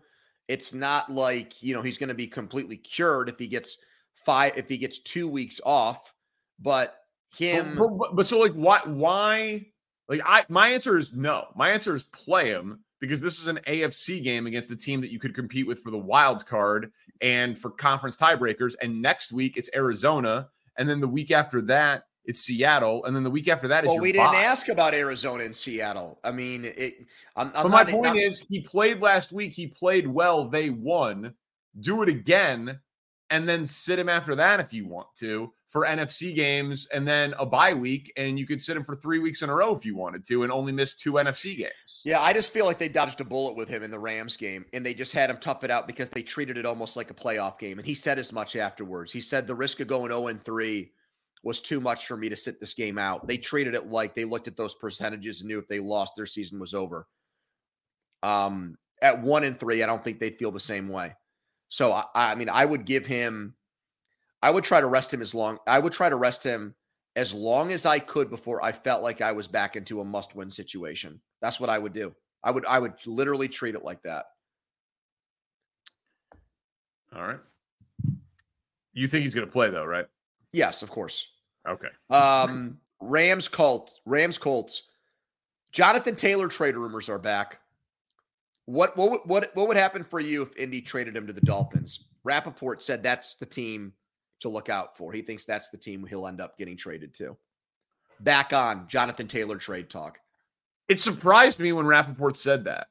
It's not like, you know, he's going to be completely cured if he gets five, if he gets two weeks off, but him. But, but, but so, like, why, why, like, I, my answer is no. My answer is play him because this is an AFC game against the team that you could compete with for the wild card and for conference tiebreakers. And next week it's Arizona, and then the week after that it's Seattle, and then the week after that is. Well, we didn't ask about Arizona and Seattle. I mean, it. I'm, I'm but my point not, is, he played last week. He played well. They won. Do it again, and then sit him after that if you want to for NFC games and then a bye week, and you could sit him for three weeks in a row if you wanted to, and only miss two NFC games. Yeah, I just feel like they dodged a bullet with him in the Rams game, and they just had him tough it out because they treated it almost like a playoff game. And he said as much afterwards. He said the risk of going 0 and 3 was too much for me to sit this game out. They treated it like they looked at those percentages and knew if they lost, their season was over. Um, at one and three, I don't think they'd feel the same way. So I, I mean, I would give him I would try to rest him as long. I would try to rest him as long as I could before I felt like I was back into a must-win situation. That's what I would do. I would I would literally treat it like that. All right. You think he's going to play though, right? Yes, of course. Okay. Um Rams cult, Rams Colts. Jonathan Taylor trade rumors are back. What what what what would happen for you if Indy traded him to the Dolphins? Rapoport said that's the team to look out for. He thinks that's the team he'll end up getting traded to. Back on Jonathan Taylor trade talk. It surprised me when Rapoport said that.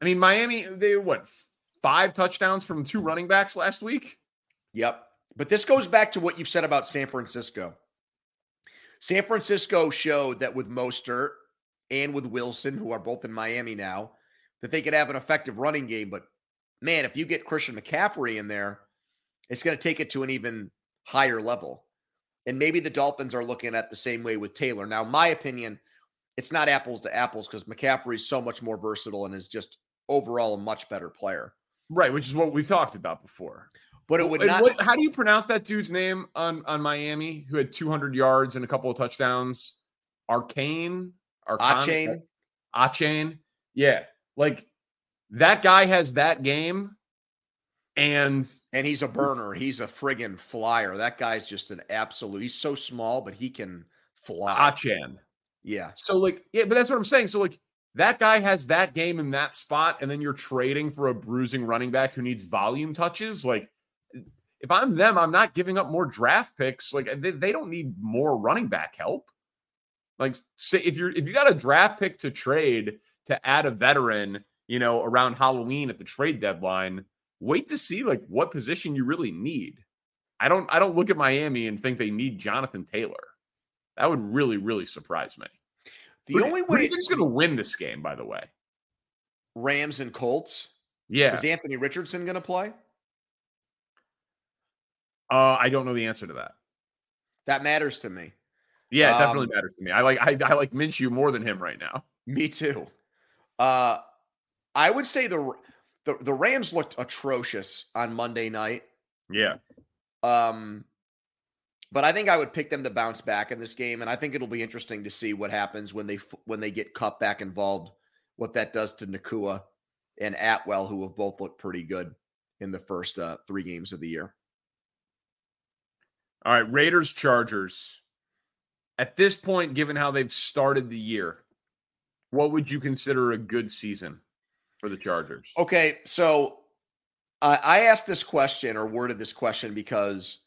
I mean, Miami, they what, five touchdowns from two running backs last week? Yep. But this goes back to what you've said about San Francisco. San Francisco showed that with Mostert and with Wilson, who are both in Miami now, that they could have an effective running game. But man, if you get Christian McCaffrey in there, it's going to take it to an even higher level. And maybe the Dolphins are looking at the same way with Taylor. Now, my opinion, it's not apples to apples because McCaffrey is so much more versatile and is just overall a much better player. Right, which is what we've talked about before. But it would not. What, how do you pronounce that dude's name on on Miami who had 200 yards and a couple of touchdowns? Arcane, Arcane, Achane. Yeah, like that guy has that game and and he's a burner. He's a friggin' flyer. That guy's just an absolute. He's so small, but he can fly. Achane. Yeah. So like, yeah, but that's what I'm saying. So like, that guy has that game in that spot, and then you're trading for a bruising running back who needs volume touches. Like, if I'm them, I'm not giving up more draft picks. Like, they, they don't need more running back help. Like, say if you're if you got a draft pick to trade to add a veteran, you know, around Halloween at the trade deadline wait to see like what position you really need. I don't I don't look at Miami and think they need Jonathan Taylor. That would really really surprise me. The only way think's going to win this game, by the way? Rams and Colts. Yeah, Is Anthony Richardson going to play? uh, I don't know the answer to that. That matters to me. Yeah, it Um, definitely matters to me. I like I, I like Minshew more than him right now. Me too. Uh, I would say the the the Rams looked atrocious on Monday night. Yeah, Um, but I think I would pick them to bounce back in this game, and I think it'll be interesting to see what happens when they when they get Kupp back involved. What that does to Nacua and Atwell, who have both looked pretty good in the first uh, three games of the year. All right, Raiders Chargers. At this point, given how they've started the year, what would you consider a good season for the Chargers? Okay, so I asked this question or worded this question because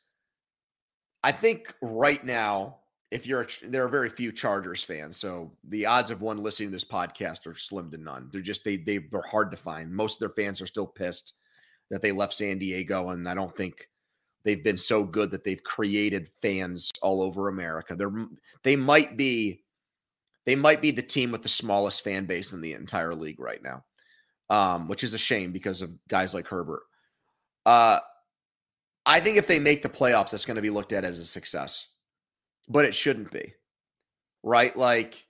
I think right now, if you're, a, there are very few Chargers fans, so the odds of one listening to this podcast are slim to none. They're just they they they're hard to find. Most of their fans are still pissed that they left San Diego, and I don't think they've been so good that they've created fans all over America. They're they might be they might be the team with the smallest fan base in the entire league right now um, which is a shame because of guys like Herbert. Uh, I think if they make the playoffs, that's going to be looked at as a success, but it shouldn't be, right? Like,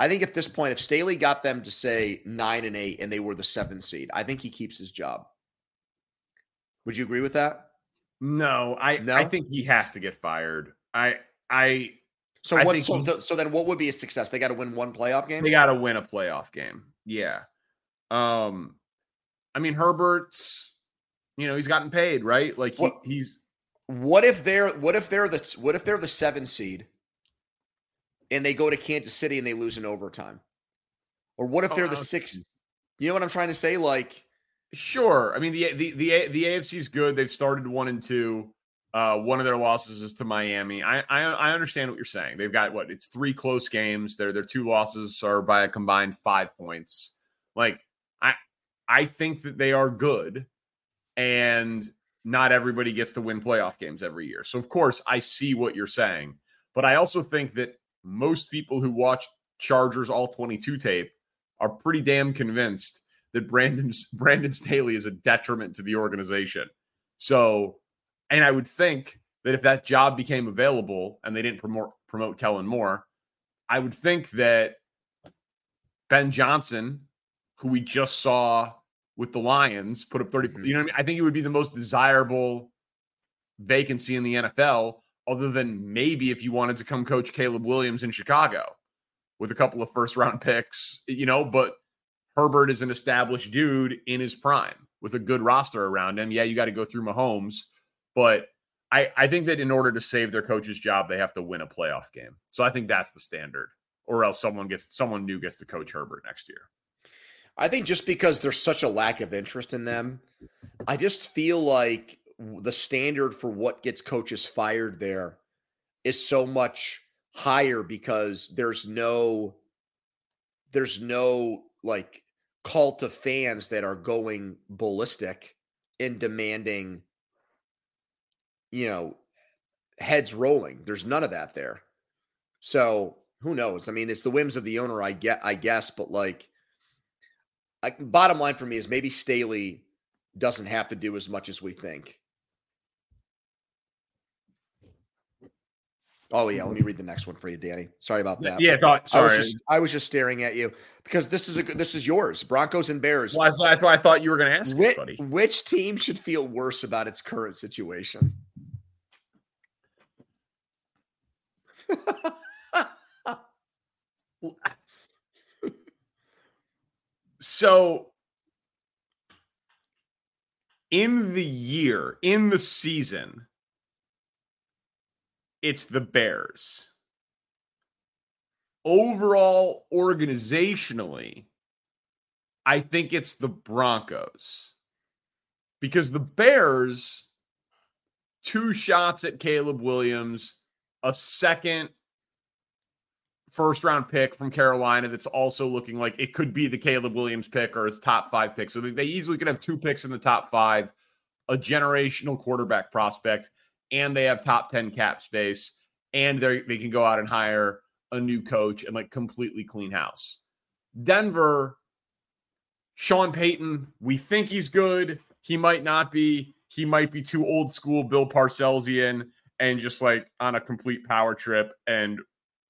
I think at this point, if Staley got them to say nine and eight and they were the seventh seed, I think he keeps his job. Would you agree with that? No, I No? I think he has to get fired. I I So I what? So, he- th- so then, what would be a success? They got to win one playoff game. they got to win a playoff game. Yeah. Um I mean Herbert's you know, he's gotten paid, right? Like he, What- he's What if they're what if they're the what if they're the seven seed and they go to Kansas City and they lose in overtime? Or what if Oh, they're the six? You know what I'm trying to say? Like, Sure. I mean the the the the AFC's good. They've started one and two. Uh, one of their losses is to Miami. I, I I understand what you're saying. They've got what? It's three close games. Their their two losses are by a combined five points. Like I I think that they are good, and not everybody gets to win playoff games every year. So of course I see what you're saying, but I also think that most people who watch Chargers all 22 tape are pretty damn convinced that Brandon Brandon Staley is a detriment to the organization. So, and I would think that if that job became available and they didn't promote promote Kellen Moore, I would think that Ben Johnson, who we just saw with the Lions, put up 30, Mhm. you know what I mean? I think it would be the most desirable vacancy in the NFL, other than maybe if you wanted to come coach Caleb Williams in Chicago with a couple of first round picks, you know, but Herbert is an established dude in his prime with a good roster around him. Yeah, you got to go through Mahomes, but I, I think that in order to save their coach's job, they have to win a playoff game. So I think that's the standard, or else someone gets someone new gets to coach Herbert next year. I think just because there's such a lack of interest in them, I just feel like the standard for what gets coaches fired there is so much higher because there's no there's no like cult of fans that are going ballistic in demanding you know heads rolling there's none of that there so who knows i mean it's the whims of the owner i get i guess but like I, bottom line for me is maybe Staley doesn't have to do as much as we think. Oh yeah, let me read the next one for you, Danny. Sorry about that. Yeah, thought, I was sorry. just I was just staring at you because this is a this is yours. Broncos and Bears. Well, that's, that's why I thought you were going to ask, Which, buddy. which team should feel worse about its current situation? So, in the year, in the season, it's the Bears. Overall, organizationally, I think it's the Broncos because the Bears, two shots at Caleb Williams, a second first round pick from Carolina that's also looking like it could be the Caleb Williams pick or a top five pick. So they easily could have two picks in the top five, a generational quarterback prospect, and they have top 10 cap space, and they they can go out and hire a new coach and like completely clean house. Denver, Sean Payton, we think he's good. He might not be. He might be too old school Bill Parcellsian and just like on a complete power trip and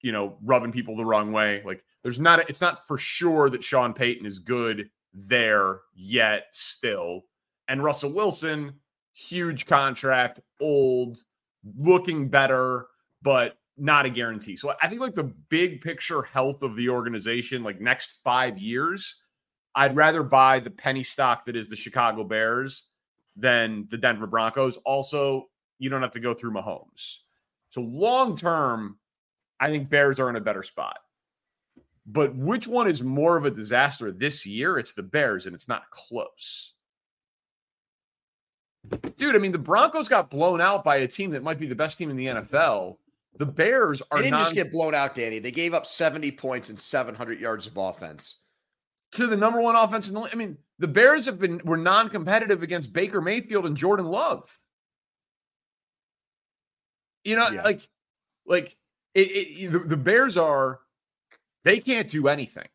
you know, rubbing people the wrong way. Like there's not, a, it's not for sure that Sean Payton is good there yet still. And Russell Wilson, huge contract, old, looking better, but not a guarantee. So I think like the big picture health of the organization, like next five years, I'd rather buy the penny stock that is the Chicago Bears than the Denver Broncos. Also, you don't have to go through Mahomes. So long term, I think Bears are in a better spot. But which one is more of a disaster this year? It's the Bears, and it's not close. Dude, I mean, the Broncos got blown out by a team that might be the best team in the NFL. The Bears are they didn't non- just get blown out, Danny. They gave up 70 points and 700 yards of offense to the number one offense in the. I mean, the Bears have been were non-competitive against Baker Mayfield and Jordan Love. You know, yeah. like, like it, it, the, the Bears are, they can't do anything.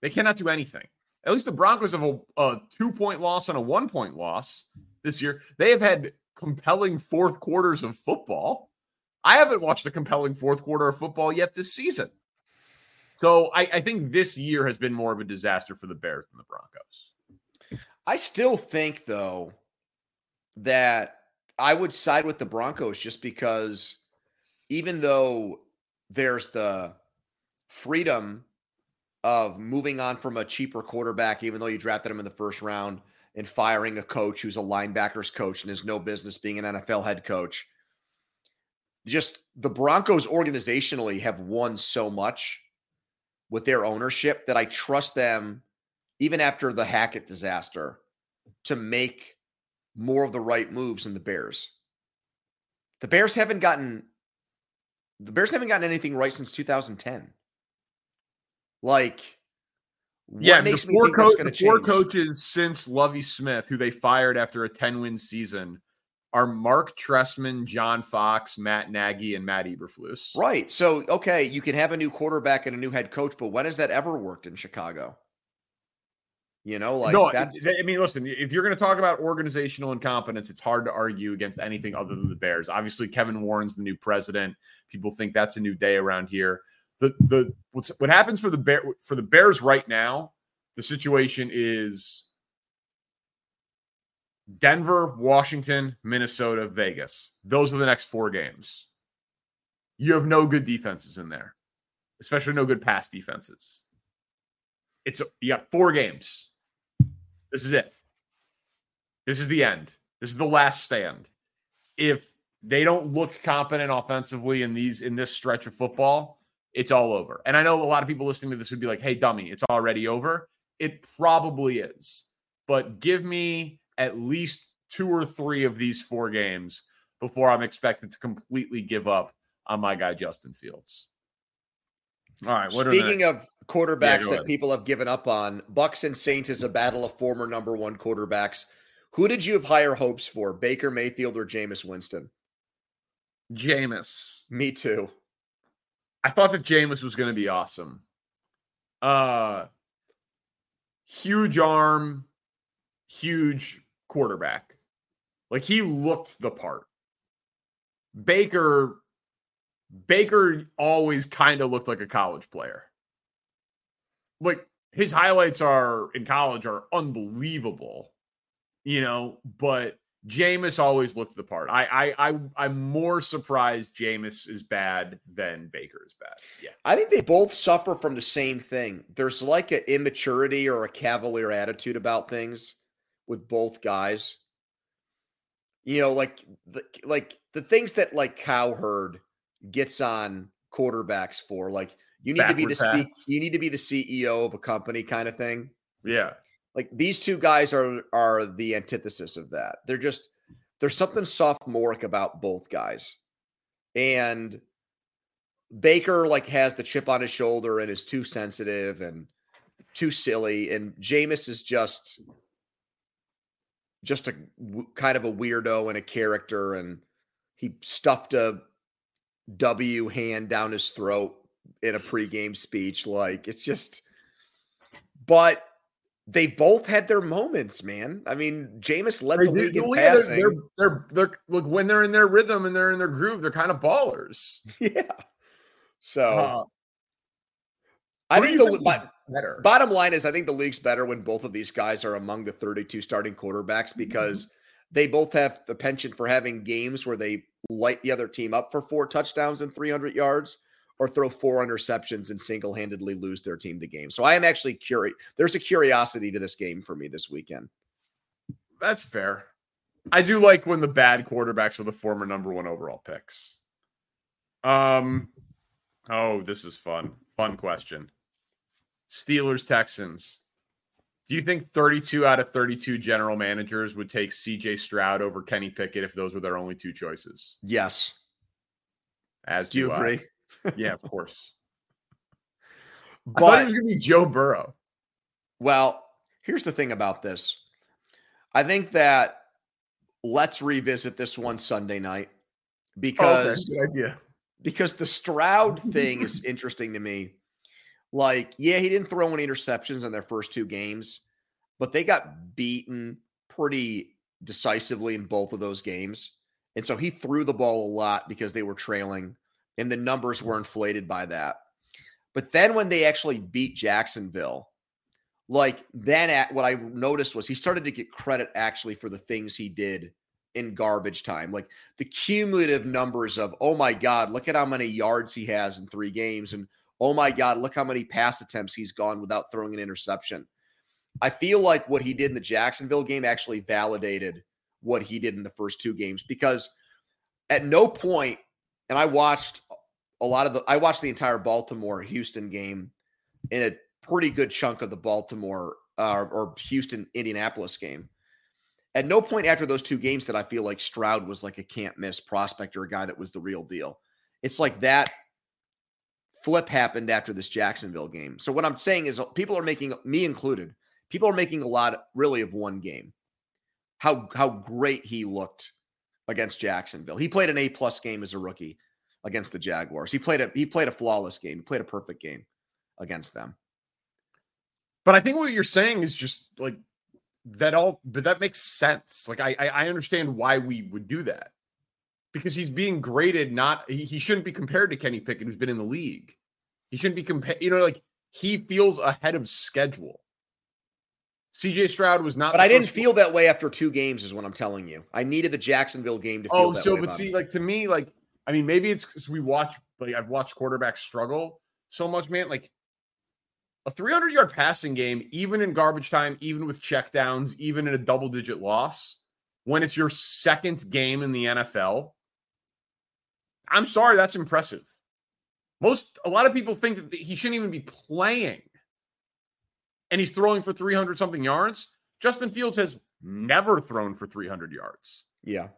They cannot do anything. At least the Broncos have a, a two point loss and a one point loss this year. They have had compelling fourth quarters of football. I haven't watched a compelling fourth quarter of football yet this season. So I, I, think this year has been more of a disaster for the Bears than the Broncos. I still think, though, that I would side with the Broncos just because even though there's the freedom of moving on from a cheaper quarterback, even though you drafted him in the first round, and firing a coach who's a linebackers coach and has no business being an NFL head coach. Just the Broncos organizationally have won so much with their ownership that I trust them, even after the Hackett disaster, to make more of the right moves than the Bears. The Bears haven't gotten the Bears haven't gotten anything right since 2010. Like, yeah, the four, co- the four coaches since Lovie Smith, who they fired after a 10 win season, are Mark Trestman, John Fox, Matt Nagy, and Matt Eberflus. Right. So, okay, you can have a new quarterback and a new head coach, but when has that ever worked in Chicago? You know, like no, that's. I mean, listen, if you're going to talk about organizational incompetence, it's hard to argue against anything other than the Bears. Obviously, Kevin Warren's the new president. People think that's a new day around here. The the what's what happens for the bear for the Bears right now? The situation is Denver, Washington, Minnesota, Vegas. Those are the next four games. You have no good defenses in there, especially no good pass defenses. It's you got four games. This is it. This is the end. This is the last stand. If they don't look competent offensively in these in this stretch of football, it's all over. And I know a lot of people listening to this would be like, "Hey, dummy, it's already over." It probably is. But give me at least two or three of these four games before I'm expected to completely give up on my guy Justin Fields. All right. Speaking of quarterbacks yeah, that people have given up on, Bucs and Saints is a battle of former number one quarterbacks. Who did you have higher hopes for, Baker Mayfield or Jameis Winston? Jameis. Me too. I thought that Jameis was going to be awesome. Uh, huge arm, huge quarterback. Like he looked the part. Baker Baker always kind of looked like a college player. Like his highlights are in college are unbelievable, you know, but Jameis always looked the part. I I I I'm more surprised Jameis is bad than Baker is bad. Yeah. I think they both suffer from the same thing. There's like an immaturity or a cavalier attitude about things with both guys. You know, like the like the things that like Cowherd gets on quarterbacks for. Like you need Backward to be the speak, you need to be the CEO of a company kind of thing. Yeah. Like these two guys are are the antithesis of that. They're just there's something sophomoric about both guys. And Baker like has the chip on his shoulder and is too sensitive and too silly, and Jameis is just just a kind of a weirdo and a character, and he stuffed a W hand down his throat in a pregame speech. Like it's just, but they both had their moments, man. I mean, Jameis led the league in passing. They're, they're, they're, look when they're in their rhythm and they're in their groove, they're kind of ballers. Yeah. So uh, I think the better. bottom line is I think the league's better when both of these guys are among the 32 starting quarterbacks because mm-hmm. they both have the penchant for having games where they light the other team up for four touchdowns and 300 yards or throw four interceptions and single-handedly lose their team the game. So I am actually curious. There's a curiosity to this game for me this weekend. That's fair. I do like when the bad quarterbacks are the former number one overall picks. Um, oh, this is fun. Fun question. Steelers Texans. Do you think 32 out of 32 general managers would take CJ Stroud over Kenny Pickett if those were their only two choices? Yes. As do, do you agree? I yeah, of course. but I thought it was going to be Joe Burrow. Well, here's the thing about this. I think that let's revisit this one Sunday night because oh, okay. good idea. Because the Stroud thing is interesting to me. Like, yeah, he didn't throw any interceptions in their first two games, but they got beaten pretty decisively in both of those games. And so he threw the ball a lot because they were trailing and the numbers were inflated by that. But then when they actually beat Jacksonville, like then at, what I noticed was he started to get credit actually for the things he did in garbage time. Like the cumulative numbers of, oh my God, look at how many yards he has in three games. And oh my God, look how many pass attempts he's gone without throwing an interception. I feel like what he did in the Jacksonville game actually validated what he did in the first two games because at no point, and I watched a lot of the I watched the entire Baltimore Houston game in a pretty good chunk of the Baltimore uh, or Houston Indianapolis game. At no point after those two games that I feel like Stroud was like a can't miss prospect or a guy that was the real deal. It's like that flip happened after this Jacksonville game. So what I'm saying is people are making me included. People are making a lot really of one game. How how great he looked against Jacksonville. He played an A plus game as a rookie against the Jaguars. He played a he played a flawless game. He played a perfect game against them. But I think what you're saying is just like that all but that makes sense. Like I I understand why we would do that. Because he's being graded not he, he shouldn't be compared to Kenny Pickett who's been in the league. He shouldn't be compared, you know, like he feels ahead of schedule. CJ Stroud was not. But I didn't feel that way after two games, is what I'm telling you. I needed the Jacksonville game to feel. Oh, so but see, like to me, like I mean, maybe it's because we watch, like I've watched quarterbacks struggle so much, man. Like a 300 yard passing game, even in garbage time, even with checkdowns, even in a double digit loss, when it's your second game in the NFL, I'm sorry, that's impressive. Most, a lot of people think that he shouldn't even be playing. And he's throwing for 300 something yards. Justin Fields has never thrown for 300 yards. Yeah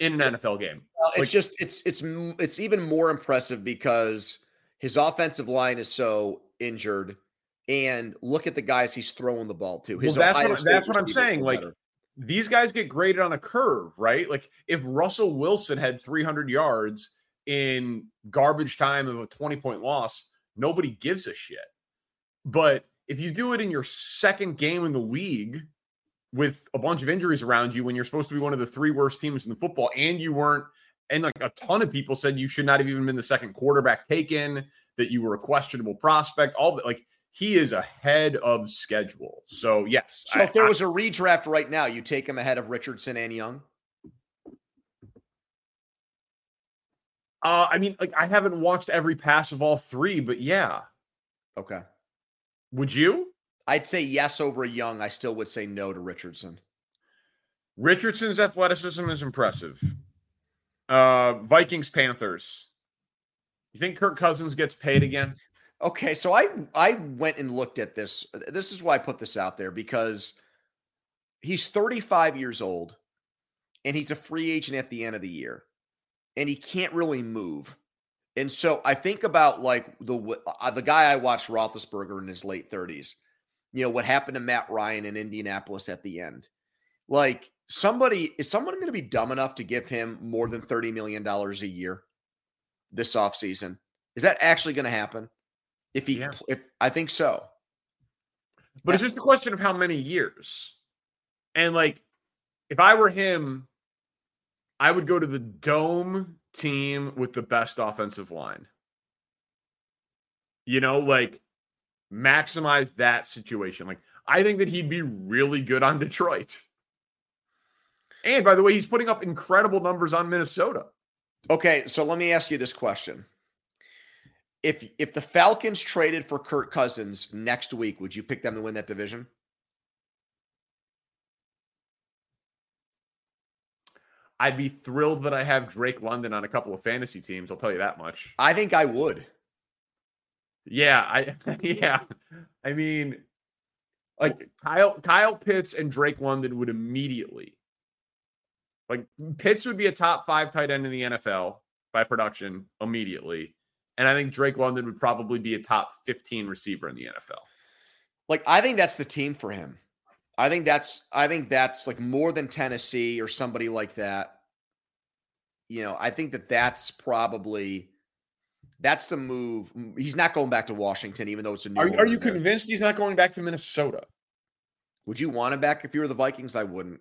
in an NFL game. Well, it's like, just it's it's it's even more impressive because his offensive line is so injured, and look at the guys he's throwing the ball to. His well, that's what, that's what I'm saying. Like better. these guys get graded on a curve, right? Like if Russell Wilson had 300 yards in garbage time of a 20 point loss, nobody gives a shit. But if you do it in your second game in the league with a bunch of injuries around you when you're supposed to be one of the three worst teams in the football and you weren't and like a ton of people said you should not have even been the second quarterback taken that you were a questionable prospect all that like he is ahead of schedule so yes so I, if there I, was a redraft right now you take him ahead of richardson and young uh i mean like i haven't watched every pass of all three but yeah okay would you I'd say yes over Young. I still would say no to Richardson. Richardson's athleticism is impressive. Uh, Vikings Panthers. You think Kirk Cousins gets paid again? Okay, so I I went and looked at this. This is why I put this out there because he's 35 years old and he's a free agent at the end of the year. And he can't really move. And so I think about like the uh, the guy I watched Roethlisberger in his late 30s. You know what happened to Matt Ryan in Indianapolis at the end. Like somebody is someone going to be dumb enough to give him more than 30 million dollars a year this offseason? Is that actually going to happen? If he, yeah. if I think so. But yeah. it's just a question of how many years. And like, if I were him, I would go to the dome team with the best offensive line. You know, like maximize that situation. Like, I think that he'd be really good on Detroit. And by the way, he's putting up incredible numbers on Minnesota. Okay, so let me ask you this question. If if the Falcons traded for Kirk Cousins next week, would you pick them to win that division? I'd be thrilled that I have Drake London on a couple of fantasy teams. I'll tell you that much. I think I would. Yeah, I yeah. I mean, like Kyle Kyle Pitts and Drake London would immediately like Pitts would be a top five tight end in the NFL by production immediately. And I think Drake London would probably be a top 15 receiver in the NFL. Like, I think that's the team for him. I think that's I think that's like more than Tennessee or somebody like that. You know, I think that that's probably that's the move. He's not going back to Washington, even though it's a new. Are, are you there. convinced he's not going back to Minnesota? Would you want him back if you were the Vikings? I wouldn't.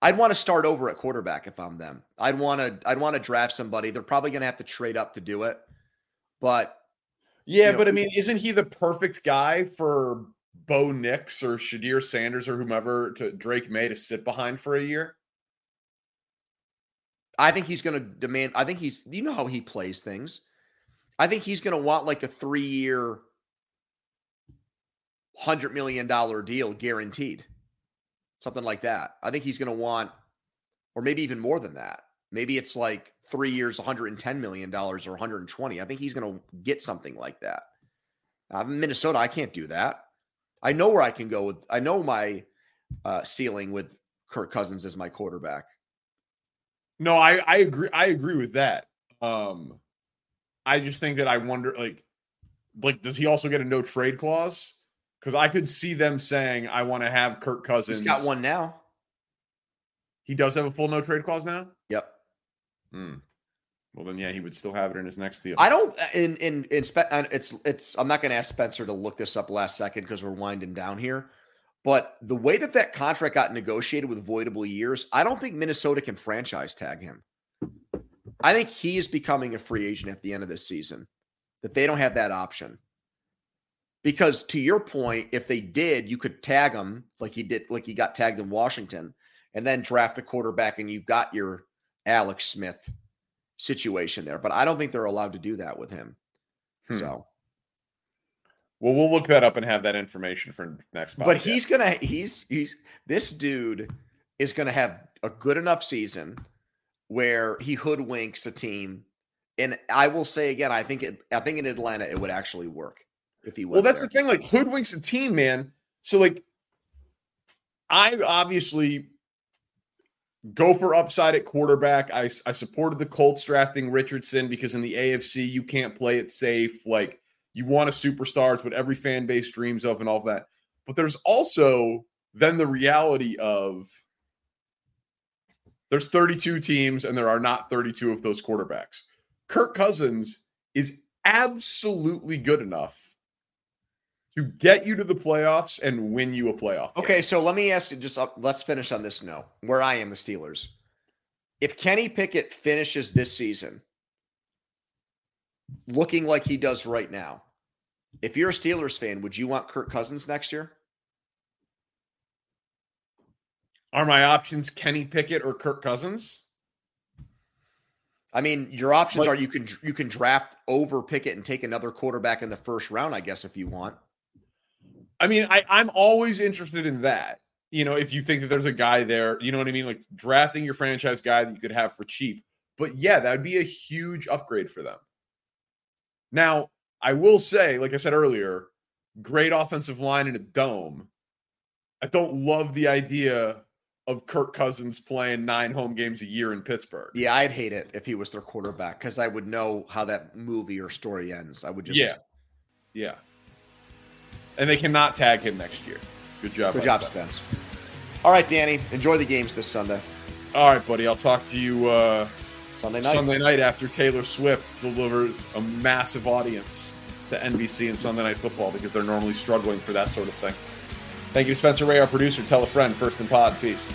I'd want to start over at quarterback if I'm them. I'd want to I'd want to draft somebody. They're probably going to have to trade up to do it. But yeah, you know, but I mean, isn't he the perfect guy for Bo Nix or Shedeur Sanders or whomever to Drake Maye to sit behind for a year? I think he's going to demand. I think he's. You know how he plays things. I think he's going to want like a three-year, hundred million dollar deal guaranteed something like that. I think he's going to want, or maybe even more than that. Maybe it's like three years, 110 million dollars or 120. I think he's going to get something like that. I'm in Minnesota. I can't do that. I know where I can go with. I know my uh, ceiling with Kirk Cousins as my quarterback. No, I I agree. I agree with that. Um, I just think that I wonder, like, like does he also get a no trade clause? Because I could see them saying, I want to have Kirk Cousins. He's got one now. He does have a full no trade clause now? Yep. Hmm. Well, then, yeah, he would still have it in his next deal. I don't. Uh, in in in it's it's. I'm not going to ask Spencer to look this up last second because we're winding down here. But the way that that contract got negotiated with voidable years, I don't think Minnesota can franchise tag him. I think he is becoming a free agent at the end of this season. That they don't have that option. Because to your point, if they did, you could tag him like he did, like he got tagged in Washington, and then draft a quarterback, and you've got your Alex Smith situation there. But I don't think they're allowed to do that with him. Hmm. So, well, we'll look that up and have that information for next. But he's gonna he's he's this dude is gonna have a good enough season where he hoodwinks a team. And I will say again, I think it, I think in Atlanta it would actually work if he would. Well, that's there. the thing. Like hoodwinks a team, man. So like, I obviously go for upside at quarterback. I I supported the Colts drafting Richardson because in the AFC you can't play it safe. Like you want a superstar. It's what every fan base dreams of, and all of that. But there's also then the reality of there's 32 teams and there are not 32 of those quarterbacks. Kirk Cousins is absolutely good enough to get you to the playoffs and win you a playoff. Game. Okay, so let me ask you just uh, let's finish on this note where I am the Steelers. If Kenny Pickett finishes this season looking like he does right now, if you're a Steelers fan, would you want Kirk Cousins next year? Are my options Kenny Pickett or Kirk Cousins? I mean, your options are you can you can draft over Pickett and take another quarterback in the first round, I guess, if you want. I mean, I, I'm always interested in that. You know, if you think that there's a guy there, you know what I mean? Like drafting your franchise guy that you could have for cheap. But yeah, that would be a huge upgrade for them. Now, I will say, like I said earlier, great offensive line in a dome. I don't love the idea of Kirk Cousins playing nine home games a year in Pittsburgh. Yeah, I'd hate it if he was their quarterback because I would know how that movie or story ends. I would just yeah, yeah. And they cannot tag him next year. Good job. Good job, Spence. Spence. All right, Danny. Enjoy the games this Sunday. All right, buddy. I'll talk to you uh, Sunday night. Sunday night after Taylor Swift delivers a massive audience to NBC and Sunday Night Football because they're normally struggling for that sort of thing. Thank you, Spencer Ray, our producer. Tell a friend, first and pod. Peace.